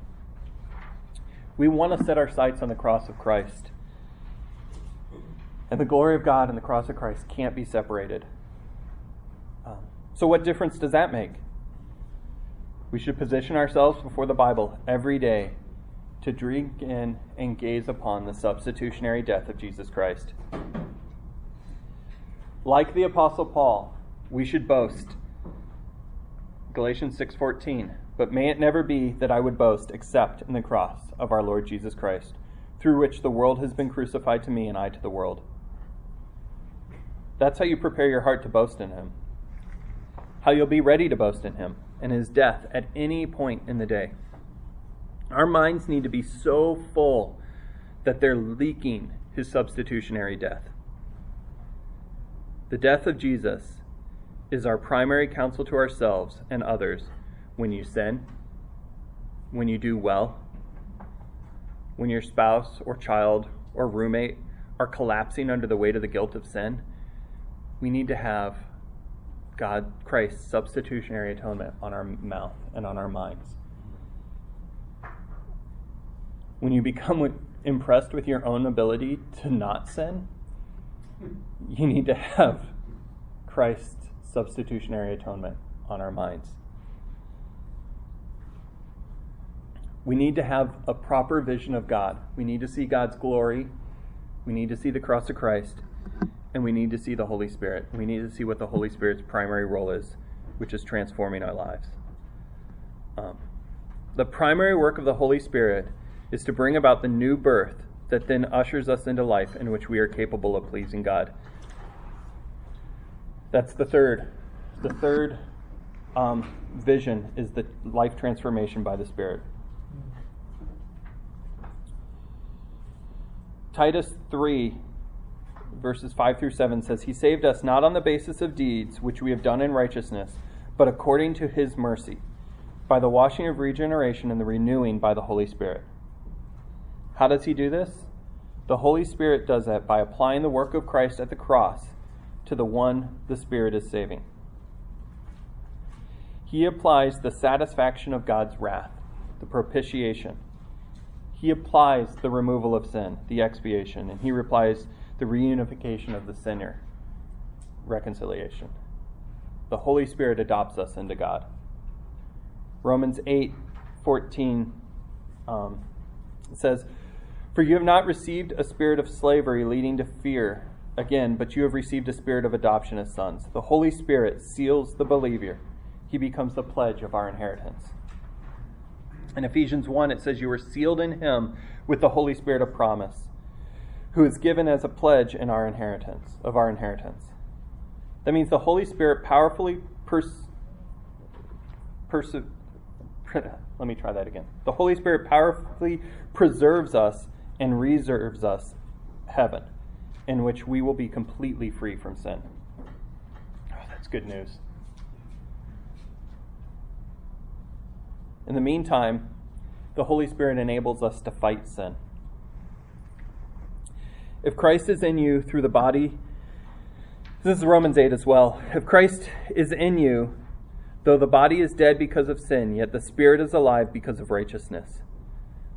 We want to set our sights on the cross of Christ. And the glory of God and the cross of Christ can't be separated. Um, so, what difference does that make? We should position ourselves before the Bible every day to drink in and gaze upon the substitutionary death of Jesus Christ. Like the apostle Paul, we should boast. Galatians 6:14. But may it never be that I would boast except in the cross of our Lord Jesus Christ, through which the world has been crucified to me and I to the world. That's how you prepare your heart to boast in him. How you'll be ready to boast in him and his death at any point in the day. Our minds need to be so full that they're leaking his substitutionary death. The death of Jesus is our primary counsel to ourselves and others when you sin, when you do well, when your spouse or child or roommate are collapsing under the weight of the guilt of sin. We need to have God, Christ's substitutionary atonement on our mouth and on our minds. When you become impressed with your own ability to not sin, you need to have Christ's substitutionary atonement on our minds. We need to have a proper vision of God. We need to see God's glory. We need to see the cross of Christ. And we need to see the Holy Spirit. We need to see what the Holy Spirit's primary role is, which is transforming our lives. Um, the primary work of the Holy Spirit is to bring about the new birth that then ushers us into life in which we are capable of pleasing God. That's the third. The third um, vision is the life transformation by the Spirit. Titus 3, verses 5 through 7 says, He saved us not on the basis of deeds which we have done in righteousness, but according to His mercy, by the washing of regeneration and the renewing by the Holy Spirit how does he do this? The Holy Spirit does that by applying the work of Christ at the cross to the one the Spirit is saving. He applies the satisfaction of God's wrath, the propitiation. He applies the removal of sin, the expiation, and he applies the reunification of the sinner, reconciliation. The Holy Spirit adopts us into God. Romans 8 14 um, says, for you have not received a spirit of slavery leading to fear again, but you have received a spirit of adoption as sons. The Holy Spirit seals the believer, he becomes the pledge of our inheritance. In Ephesians 1, it says, You were sealed in him with the Holy Spirit of promise, who is given as a pledge in our inheritance, of our inheritance. That means the Holy Spirit powerfully pers- pers- (laughs) let me try that again. The Holy Spirit powerfully preserves us and reserves us heaven, in which we will be completely free from sin. Oh, that's good news. In the meantime, the Holy Spirit enables us to fight sin. If Christ is in you through the body, this is Romans 8 as well. If Christ is in you Though the body is dead because of sin, yet the spirit is alive because of righteousness.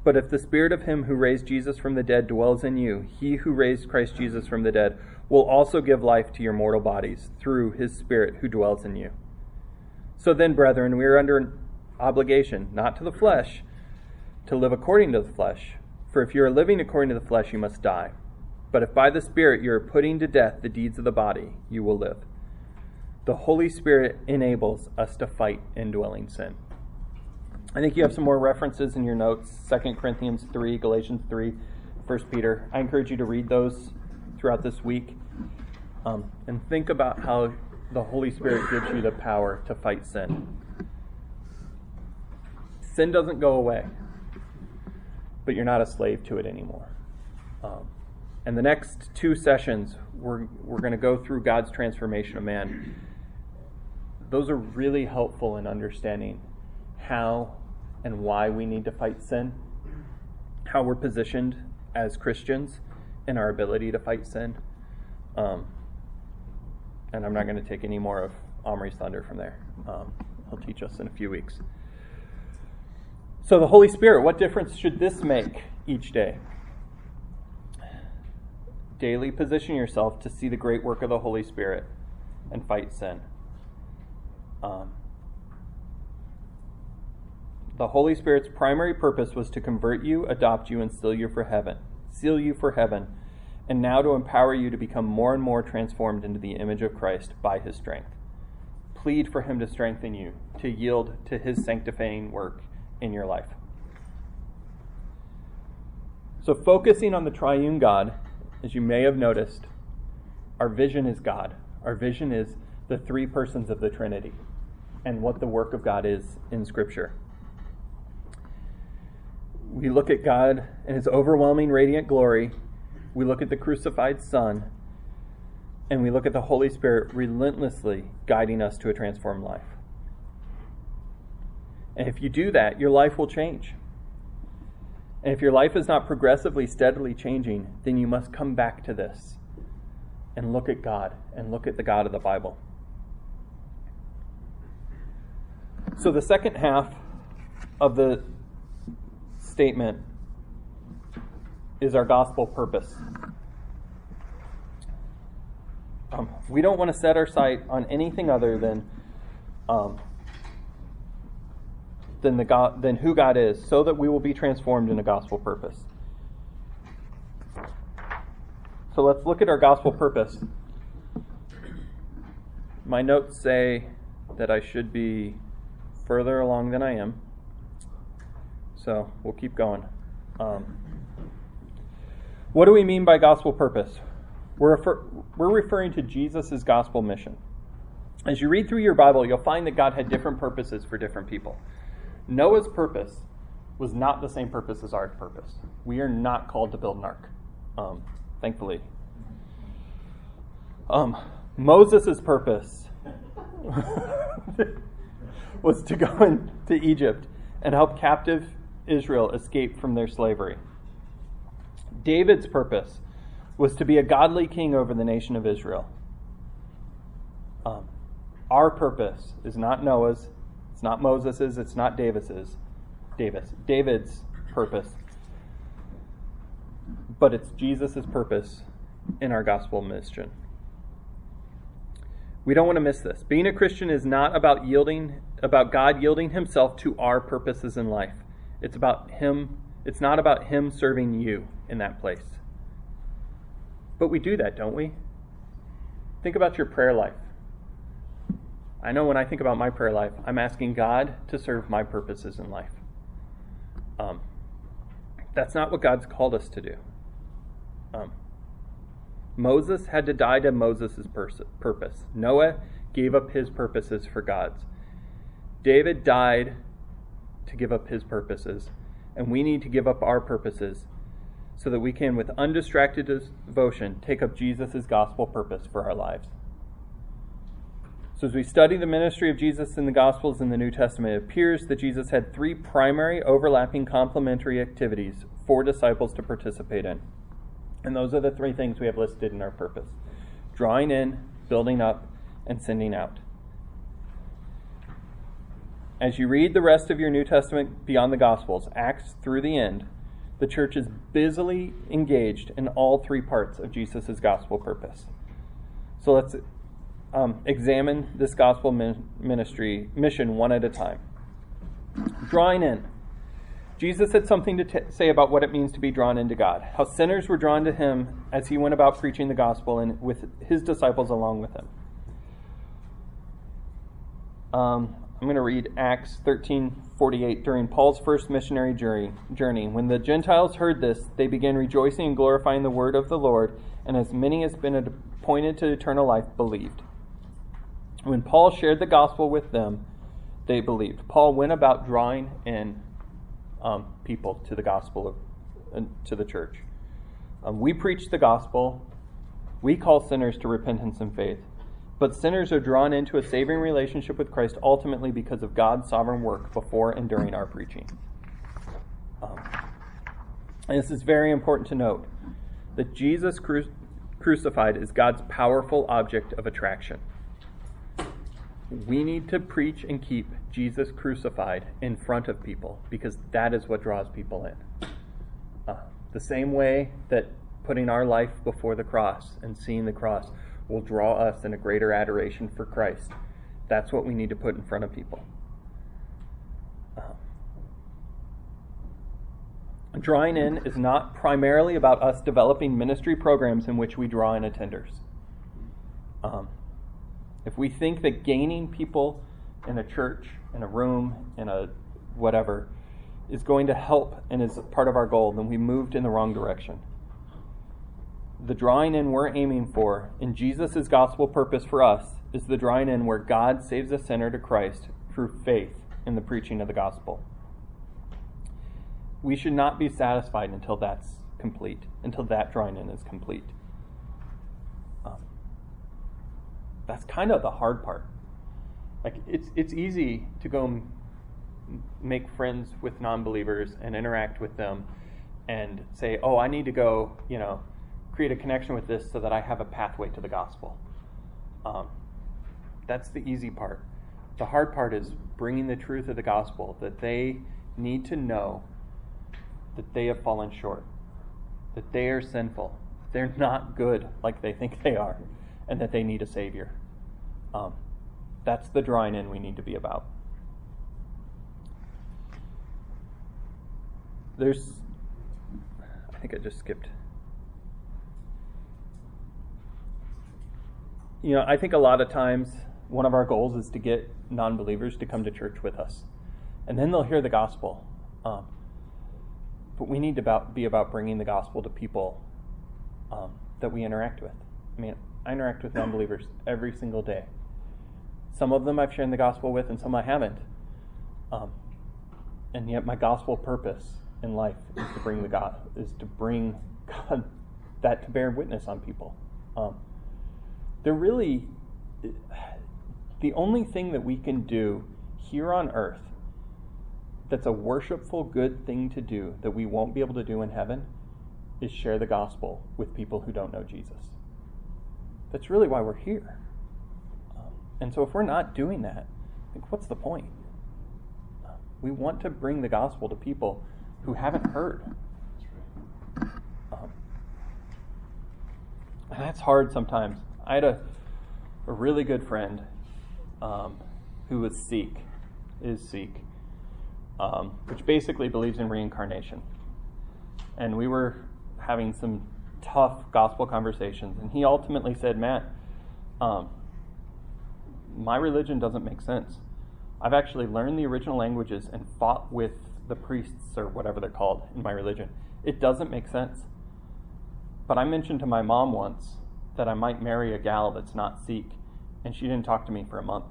But if the spirit of him who raised Jesus from the dead dwells in you, he who raised Christ Jesus from the dead will also give life to your mortal bodies through his spirit who dwells in you. So then, brethren, we are under an obligation, not to the flesh, to live according to the flesh. For if you are living according to the flesh, you must die. But if by the Spirit you are putting to death the deeds of the body, you will live. The Holy Spirit enables us to fight indwelling sin. I think you have some more references in your notes 2 Corinthians 3, Galatians 3, 1 Peter. I encourage you to read those throughout this week um, and think about how the Holy Spirit gives you the power to fight sin. Sin doesn't go away, but you're not a slave to it anymore. Um, and the next two sessions, we're, we're going to go through God's transformation of man. Those are really helpful in understanding how and why we need to fight sin, how we're positioned as Christians in our ability to fight sin. Um, and I'm not going to take any more of Omri's thunder from there. Um, he'll teach us in a few weeks. So, the Holy Spirit, what difference should this make each day? Daily position yourself to see the great work of the Holy Spirit and fight sin. Um, the Holy Spirit's primary purpose was to convert you, adopt you, and seal you for heaven. Seal you for heaven, and now to empower you to become more and more transformed into the image of Christ by his strength. Plead for him to strengthen you, to yield to his sanctifying work in your life. So, focusing on the triune God, as you may have noticed, our vision is God. Our vision is the three persons of the Trinity and what the work of God is in Scripture. We look at God and His overwhelming radiant glory, we look at the crucified Son, and we look at the Holy Spirit relentlessly guiding us to a transformed life. And if you do that, your life will change. And if your life is not progressively, steadily changing, then you must come back to this and look at God and look at the God of the Bible. So, the second half of the statement is our gospel purpose. Um, we don't want to set our sight on anything other than um, than the God, than who God is, so that we will be transformed in a gospel purpose. So let's look at our gospel purpose. My notes say that I should be further along than I am. So we'll keep going. Um, what do we mean by gospel purpose? We're, refer- we're referring to Jesus' gospel mission. As you read through your Bible, you'll find that God had different purposes for different people. Noah's purpose was not the same purpose as our purpose. We are not called to build an ark, um, thankfully. Um, Moses' purpose (laughs) was to go into Egypt and help captive Israel escape from their slavery. David's purpose was to be a godly king over the nation of Israel. Um, our purpose is not Noah's, it's not Moses's, it's not Davis's. Davis. David's purpose. But it's Jesus' purpose in our gospel mission. We don't want to miss this. Being a Christian is not about yielding about God yielding himself to our purposes in life. It's about him it's not about him serving you in that place. But we do that, don't we? Think about your prayer life. I know when I think about my prayer life, I'm asking God to serve my purposes in life. Um, that's not what God's called us to do. Um, Moses had to die to Moses' pers- purpose. Noah gave up his purposes for God's. David died to give up his purposes, and we need to give up our purposes so that we can, with undistracted devotion, take up Jesus' gospel purpose for our lives. So, as we study the ministry of Jesus in the Gospels in the New Testament, it appears that Jesus had three primary, overlapping, complementary activities for disciples to participate in. And those are the three things we have listed in our purpose drawing in, building up, and sending out. as you read the rest of your New Testament beyond the Gospels, Acts through the end, the church is busily engaged in all three parts of Jesus' gospel purpose. So let's um, examine this gospel ministry mission one at a time. Drawing in. Jesus had something to t- say about what it means to be drawn into God, how sinners were drawn to him as he went about preaching the gospel and with his disciples along with him. Um, I'm going to read Acts 13:48 during Paul's first missionary journey. When the Gentiles heard this, they began rejoicing and glorifying the word of the Lord, and as many as been appointed to eternal life believed. When Paul shared the gospel with them, they believed. Paul went about drawing in um, people to the gospel of, uh, to the church. Um, we preach the gospel. We call sinners to repentance and faith. But sinners are drawn into a saving relationship with Christ ultimately because of God's sovereign work before and during our preaching. Um, and this is very important to note that Jesus cru- crucified is God's powerful object of attraction. We need to preach and keep Jesus crucified in front of people because that is what draws people in. Uh, the same way that putting our life before the cross and seeing the cross will draw us in a greater adoration for Christ. That's what we need to put in front of people. Uh, drawing in is not primarily about us developing ministry programs in which we draw in attenders. Um, if we think that gaining people in a church, in a room, in a whatever, is going to help and is part of our goal, then we moved in the wrong direction the drawing in we're aiming for in Jesus' gospel purpose for us is the drawing in where God saves a sinner to Christ through faith in the preaching of the gospel. We should not be satisfied until that's complete, until that drawing in is complete. Um, that's kind of the hard part. Like it's it's easy to go m- make friends with non-believers and interact with them and say, "Oh, I need to go, you know, create a connection with this so that I have a pathway to the gospel. Um, that's the easy part. The hard part is bringing the truth of the gospel that they need to know that they have fallen short, that they are sinful, they're not good like they think they are, and that they need a Savior. Um, that's the drawing in we need to be about. There's, I think I just skipped you know, I think a lot of times one of our goals is to get non believers to come to church with us. And then they'll hear the gospel. Um, but we need to about, be about bringing the gospel to people um, that we interact with. I mean, I interact with non believers every single day. Some of them I've shared the gospel with, and some I haven't. Um, and yet, my gospel purpose in life is to bring the God, is to bring (laughs) God that to bear witness on people. Um, they're really the only thing that we can do here on earth that's a worshipful, good thing to do that we won't be able to do in heaven is share the gospel with people who don't know Jesus. That's really why we're here. And so if we're not doing that, think what's the point? We want to bring the gospel to people who haven't heard. Um, and that's hard sometimes. I had a, a really good friend um, who was Sikh, is Sikh, um, which basically believes in reincarnation. And we were having some tough gospel conversations, and he ultimately said, Matt, um, my religion doesn't make sense. I've actually learned the original languages and fought with the priests or whatever they're called in my religion. It doesn't make sense. But I mentioned to my mom once that I might marry a gal that's not Sikh, and she didn't talk to me for a month.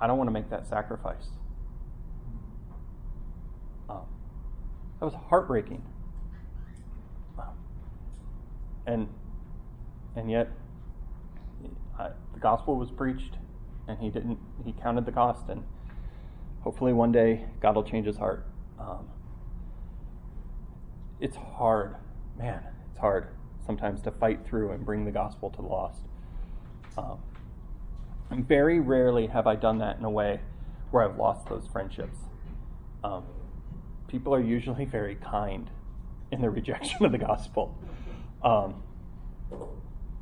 I don't want to make that sacrifice. Um, that was heartbreaking. Um, and and yet, the gospel was preached, and he didn't. He counted the cost, and hopefully one day God will change his heart. Um, it's hard, man. It's hard sometimes to fight through and bring the gospel to the lost. Um, very rarely have I done that in a way where I've lost those friendships. Um, people are usually very kind in their (laughs) rejection of the gospel.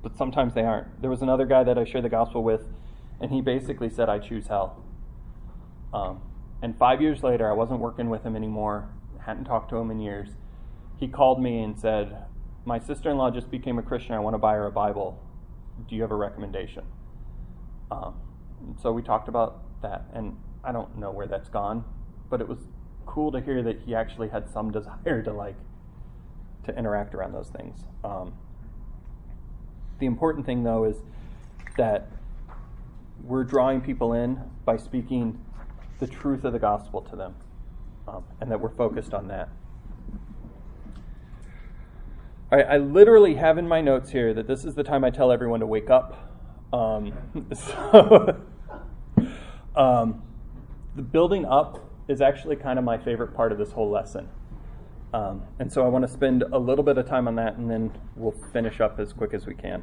But sometimes they aren't. There was another guy that I shared the gospel with, and he basically said, I choose hell. Um, and five years later, I wasn't working with him anymore, hadn't talked to him in years. He called me and said, My sister in law just became a Christian. I want to buy her a Bible. Do you have a recommendation? Um, so we talked about that, and I don't know where that's gone, but it was cool to hear that he actually had some desire to like to interact around those things. Um, the important thing, though, is that we're drawing people in by speaking the truth of the gospel to them, um, and that we're focused on that. All right, I literally have in my notes here that this is the time I tell everyone to wake up. Um, (laughs) so, um, the building up is actually kind of my favorite part of this whole lesson. Um, and so I want to spend a little bit of time on that and then we'll finish up as quick as we can.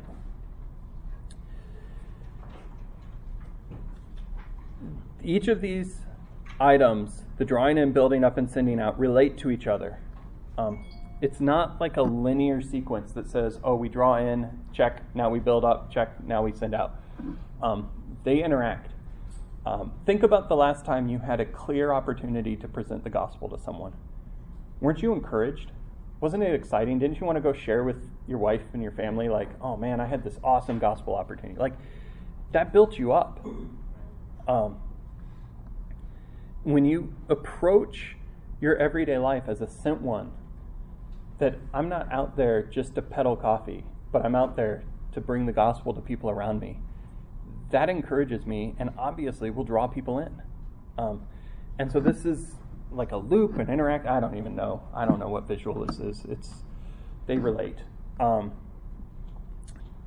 Each of these items, the drawing in, building up, and sending out, relate to each other. Um, it's not like a linear sequence that says, oh, we draw in, check, now we build up, check, now we send out. Um, they interact. Um, think about the last time you had a clear opportunity to present the gospel to someone. Weren't you encouraged? Wasn't it exciting? Didn't you want to go share with your wife and your family, like, oh man, I had this awesome gospel opportunity? Like, that built you up. Um, when you approach your everyday life as a sent one, that I'm not out there just to peddle coffee, but I'm out there to bring the gospel to people around me. That encourages me and obviously will draw people in. Um, and so this is like a loop and interact. I don't even know. I don't know what visual this is. It's they relate. Um,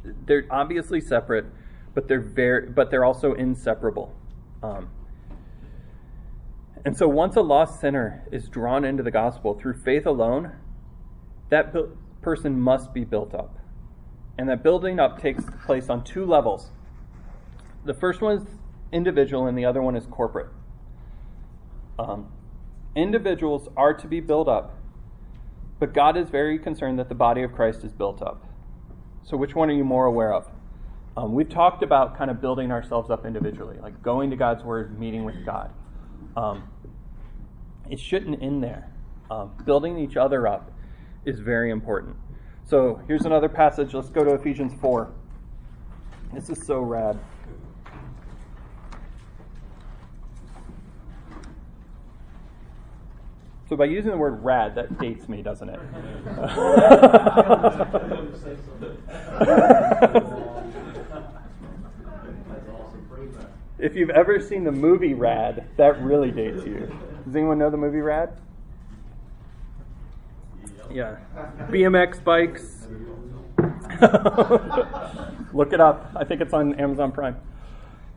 they're obviously separate, but they're very, but they're also inseparable. Um, and so once a lost sinner is drawn into the gospel through faith alone, that person must be built up. And that building up takes place on two levels. The first one is individual, and the other one is corporate. Um, individuals are to be built up, but God is very concerned that the body of Christ is built up. So, which one are you more aware of? Um, we've talked about kind of building ourselves up individually, like going to God's Word, meeting with God. Um, it shouldn't end there. Um, building each other up is very important. So here's another passage. Let's go to Ephesians 4. This is so rad. So by using the word rad, that dates me, doesn't it? if you've ever seen the movie Rad, that really dates you. Does anyone know the movie Rad? Yeah. BMX bikes. (laughs) Look it up. I think it's on Amazon Prime.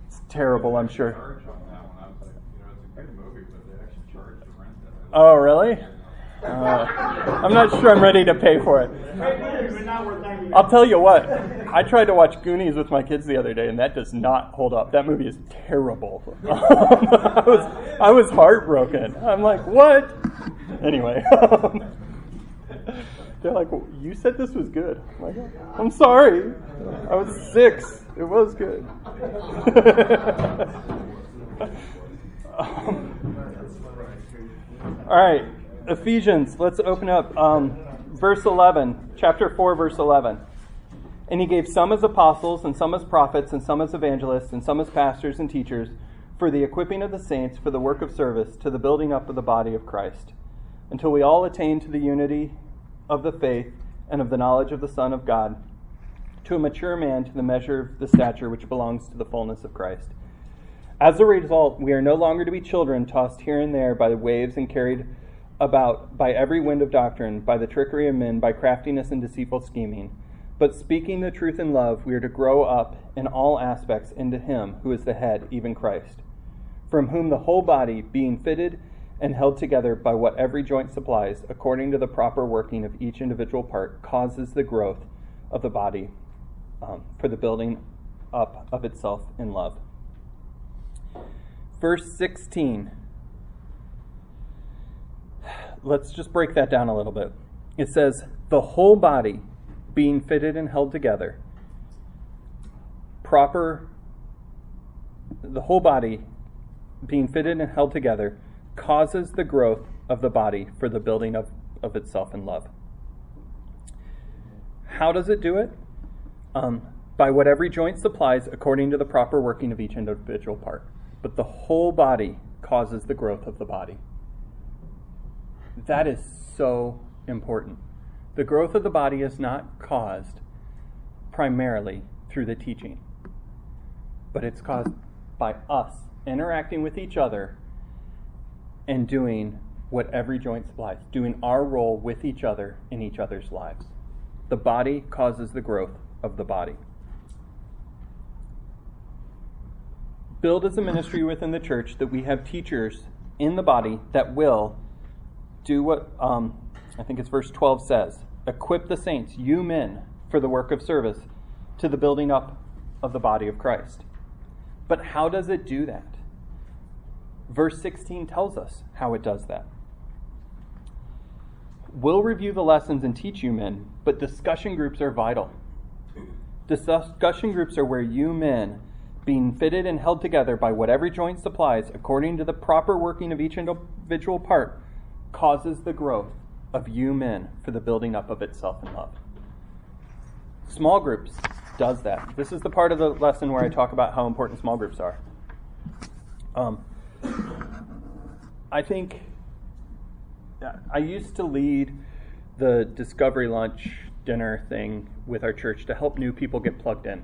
It's terrible, I'm sure. Oh, really? Uh, I'm not sure I'm ready to pay for it. I'll tell you what. I tried to watch Goonies with my kids the other day, and that does not hold up. That movie is terrible. (laughs) I was I was heartbroken. I'm like, what? Anyway, (laughs) they're like, well, you said this was good. I'm like, I'm sorry. I was six. It was good. (laughs) all right, Ephesians. Let's open up um, verse 11, chapter 4, verse 11. And he gave some as apostles, and some as prophets, and some as evangelists, and some as pastors and teachers, for the equipping of the saints, for the work of service, to the building up of the body of Christ, until we all attain to the unity of the faith and of the knowledge of the Son of God, to a mature man, to the measure of the stature which belongs to the fullness of Christ. As a result, we are no longer to be children tossed here and there by the waves and carried about by every wind of doctrine, by the trickery of men, by craftiness and deceitful scheming. But speaking the truth in love, we are to grow up in all aspects into Him who is the head, even Christ, from whom the whole body, being fitted and held together by what every joint supplies, according to the proper working of each individual part, causes the growth of the body um, for the building up of itself in love. Verse 16. Let's just break that down a little bit. It says, The whole body being fitted and held together, proper, the whole body being fitted and held together causes the growth of the body for the building of, of itself in love. How does it do it? Um, by what every joint supplies according to the proper working of each individual part. But the whole body causes the growth of the body. That is so important. The growth of the body is not caused primarily through the teaching, but it's caused by us interacting with each other and doing what every joint supplies, doing our role with each other in each other's lives. The body causes the growth of the body. Build as a ministry within the church that we have teachers in the body that will do what um, I think it's verse 12 says equip the saints, you men, for the work of service to the building up of the body of Christ. But how does it do that? Verse 16 tells us how it does that. We'll review the lessons and teach you men, but discussion groups are vital. Discussion groups are where you men, being fitted and held together by what every joint supplies, according to the proper working of each individual part, causes the growth of you men for the building up of itself in love. Small groups does that. This is the part of the lesson where I talk about how important small groups are. Um, I think I used to lead the discovery lunch dinner thing with our church to help new people get plugged in.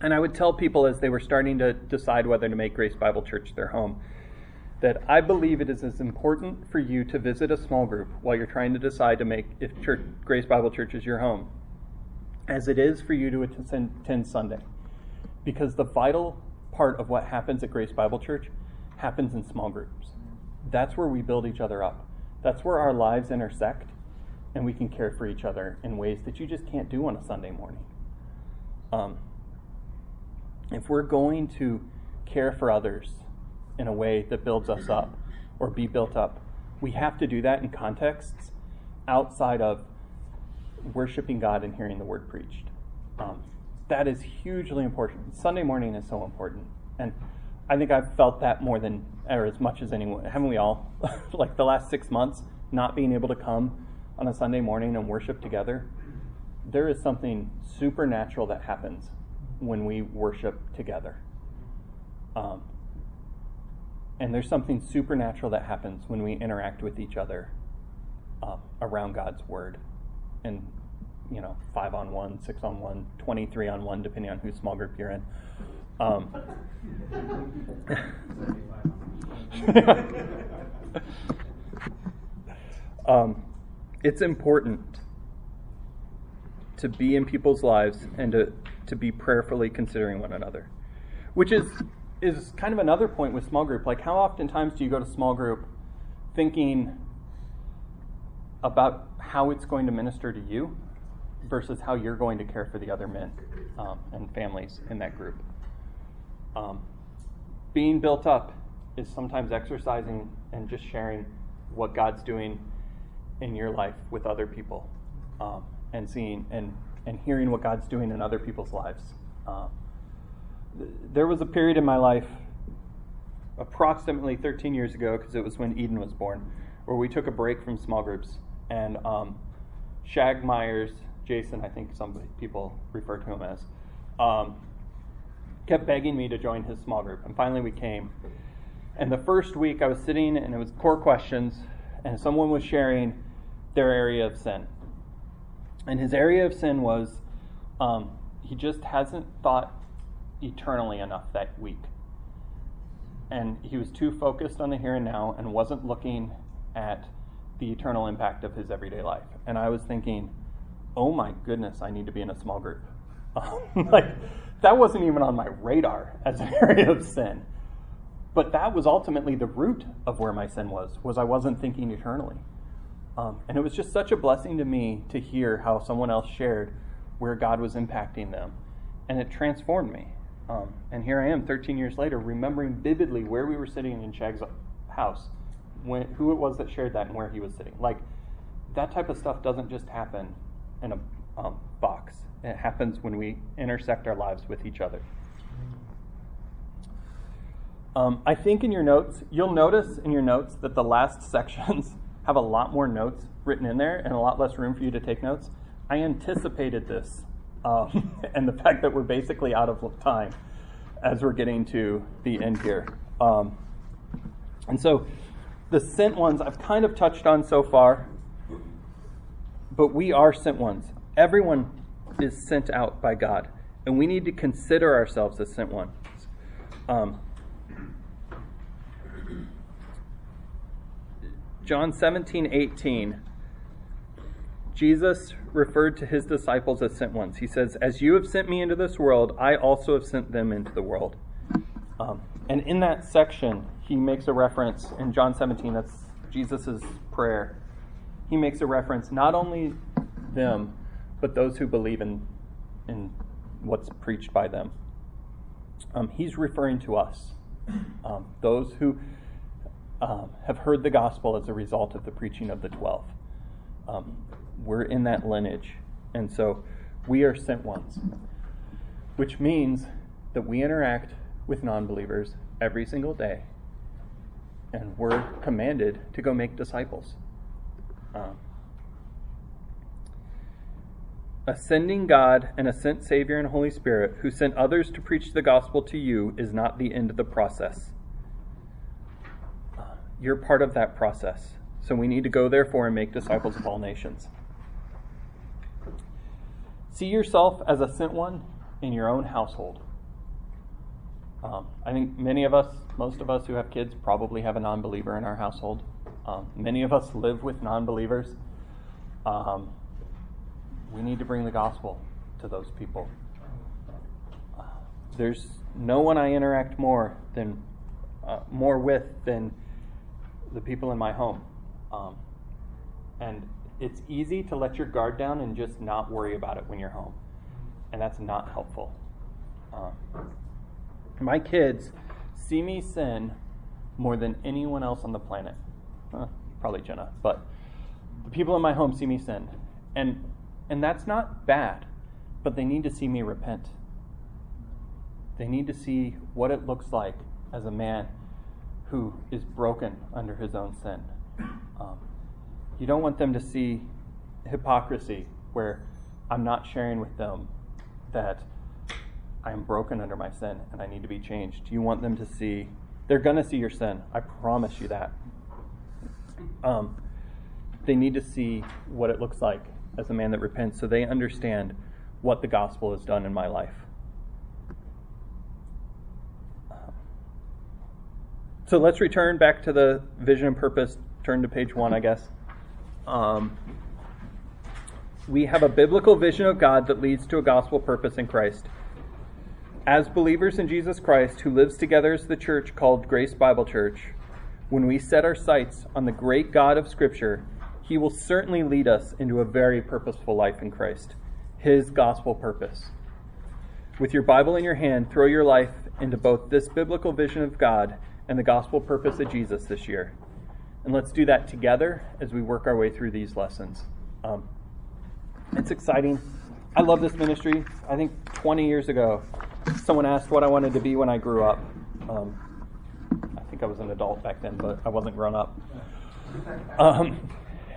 And I would tell people as they were starting to decide whether to make Grace Bible Church their home that I believe it is as important for you to visit a small group while you're trying to decide to make if church, Grace Bible Church is your home as it is for you to attend Sunday. Because the vital part of what happens at Grace Bible Church happens in small groups. That's where we build each other up. That's where our lives intersect and we can care for each other in ways that you just can't do on a Sunday morning. Um, if we're going to care for others in a way that builds us up or be built up, we have to do that in contexts outside of worshiping God and hearing the word preached. Um, that is hugely important. Sunday morning is so important. And I think I've felt that more than, or as much as anyone. Haven't we all? (laughs) like the last six months, not being able to come on a Sunday morning and worship together. There is something supernatural that happens when we worship together. Um, and there's something supernatural that happens when we interact with each other uh, around God's Word. And, you know, five on one, six on one, 23 on one, depending on whose small group you're in. Um, (laughs) um, it's important to be in people's lives and to, to be prayerfully considering one another, which is is kind of another point with small group. Like, how oftentimes do you go to small group thinking about how it's going to minister to you versus how you're going to care for the other men um, and families in that group? Um, being built up is sometimes exercising and just sharing what God's doing in your life with other people um, and seeing and, and hearing what God's doing in other people's lives. Um, there was a period in my life, approximately 13 years ago, because it was when Eden was born, where we took a break from small groups. And um, Shag Myers, Jason, I think some people refer to him as, um, kept begging me to join his small group. And finally we came. And the first week I was sitting and it was core questions, and someone was sharing their area of sin. And his area of sin was um, he just hasn't thought eternally enough that week. And he was too focused on the here and now and wasn't looking at the eternal impact of his everyday life. And I was thinking, oh my goodness, I need to be in a small group. (laughs) like, that wasn't even on my radar as an (laughs) area of sin. But that was ultimately the root of where my sin was, was I wasn't thinking eternally. Um, and it was just such a blessing to me to hear how someone else shared where God was impacting them. And it transformed me. Um, and here I am, 13 years later, remembering vividly where we were sitting in Shag's house, when, who it was that shared that, and where he was sitting. Like, that type of stuff doesn't just happen in a um, box. It happens when we intersect our lives with each other. Um, I think in your notes, you'll notice in your notes that the last (laughs) sections have a lot more notes written in there and a lot less room for you to take notes. I anticipated this um, (laughs) and the fact that we're basically out of time as we're getting to the end here. Um, and so the sent ones I've kind of touched on so far, but we are sent ones. Everyone is sent out by God, and we need to consider ourselves as sent ones. Um, John 17, 18, Jesus referred to his disciples as sent ones. He says, As you have sent me into this world, I also have sent them into the world. Um, and in that section, he makes a reference in John 17, that's Jesus' prayer. He makes a reference not only them, but those who believe in, in what's preached by them. Um, he's referring to us, um, those who um, have heard the gospel as a result of the preaching of the 12. Um, we're in that lineage. And so we are sent ones, which means that we interact with non believers every single day. And we're commanded to go make disciples. Um, ascending God and a sent Savior and Holy Spirit who sent others to preach the gospel to you is not the end of the process. You're part of that process. So we need to go, therefore, and make disciples of all nations. See yourself as a sent one in your own household. Um, I think many of us, most of us who have kids, probably have a non believer in our household. Um, many of us live with non believers. Um, we need to bring the gospel to those people. There's no one I interact more than uh, more with than the people in my home. Um, and it's easy to let your guard down and just not worry about it when you're home. And that's not helpful. Um, my kids see me sin more than anyone else on the planet. Uh, probably Jenna, but the people in my home see me sin. And, and that's not bad, but they need to see me repent. They need to see what it looks like as a man who is broken under his own sin. Um, you don't want them to see hypocrisy where I'm not sharing with them that I am broken under my sin and I need to be changed. You want them to see, they're going to see your sin. I promise you that. Um, they need to see what it looks like as a man that repents so they understand what the gospel has done in my life. So let's return back to the vision and purpose. Turn to page one, I guess. Um, we have a biblical vision of God that leads to a gospel purpose in Christ. As believers in Jesus Christ, who lives together as the church called Grace Bible Church, when we set our sights on the great God of Scripture, He will certainly lead us into a very purposeful life in Christ, His gospel purpose. With your Bible in your hand, throw your life into both this biblical vision of God and the gospel purpose of Jesus this year. And let's do that together as we work our way through these lessons. Um, it's exciting. I love this ministry. I think 20 years ago, someone asked what I wanted to be when I grew up. Um, I think I was an adult back then, but I wasn't grown up. Um,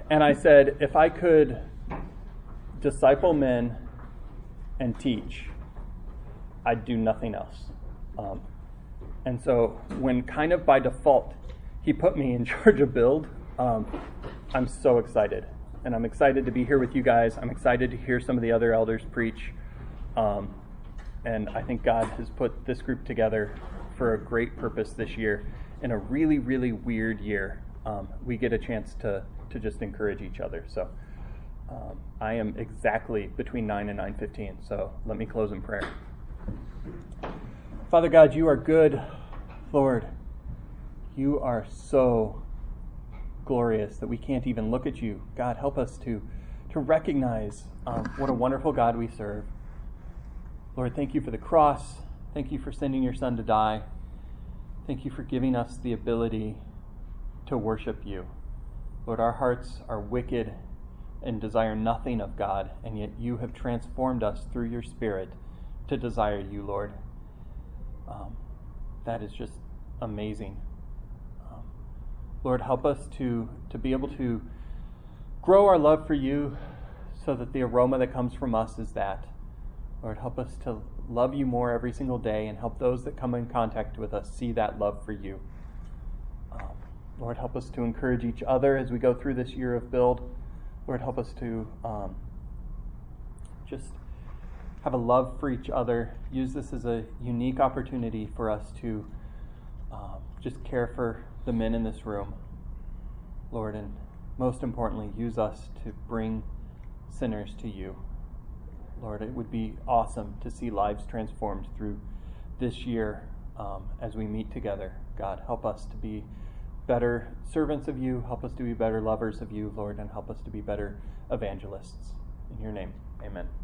and I said, if I could disciple men and teach, I'd do nothing else. Um, and so, when kind of by default he put me in (laughs) charge of build, um, I'm so excited. And I'm excited to be here with you guys. I'm excited to hear some of the other elders preach. Um, and I think God has put this group together for a great purpose this year in a really, really weird year. Um, we get a chance to, to just encourage each other. So um, I am exactly between 9 and 9.15. So let me close in prayer. Father God, you are good, Lord. You are so glorious that we can't even look at you. God, help us to, to recognize um, what a wonderful God we serve. Lord, thank you for the cross. Thank you for sending your Son to die. Thank you for giving us the ability to worship you. Lord, our hearts are wicked and desire nothing of God, and yet you have transformed us through your Spirit to desire you, Lord. Um, that is just amazing. Um, Lord, help us to, to be able to grow our love for you so that the aroma that comes from us is that. Lord, help us to love you more every single day and help those that come in contact with us see that love for you. Um, Lord, help us to encourage each other as we go through this year of build. Lord, help us to um, just have a love for each other. Use this as a unique opportunity for us to um, just care for the men in this room, Lord, and most importantly, use us to bring sinners to you. Lord, it would be awesome to see lives transformed through this year um, as we meet together. God, help us to be better servants of you, help us to be better lovers of you, Lord, and help us to be better evangelists. In your name, amen.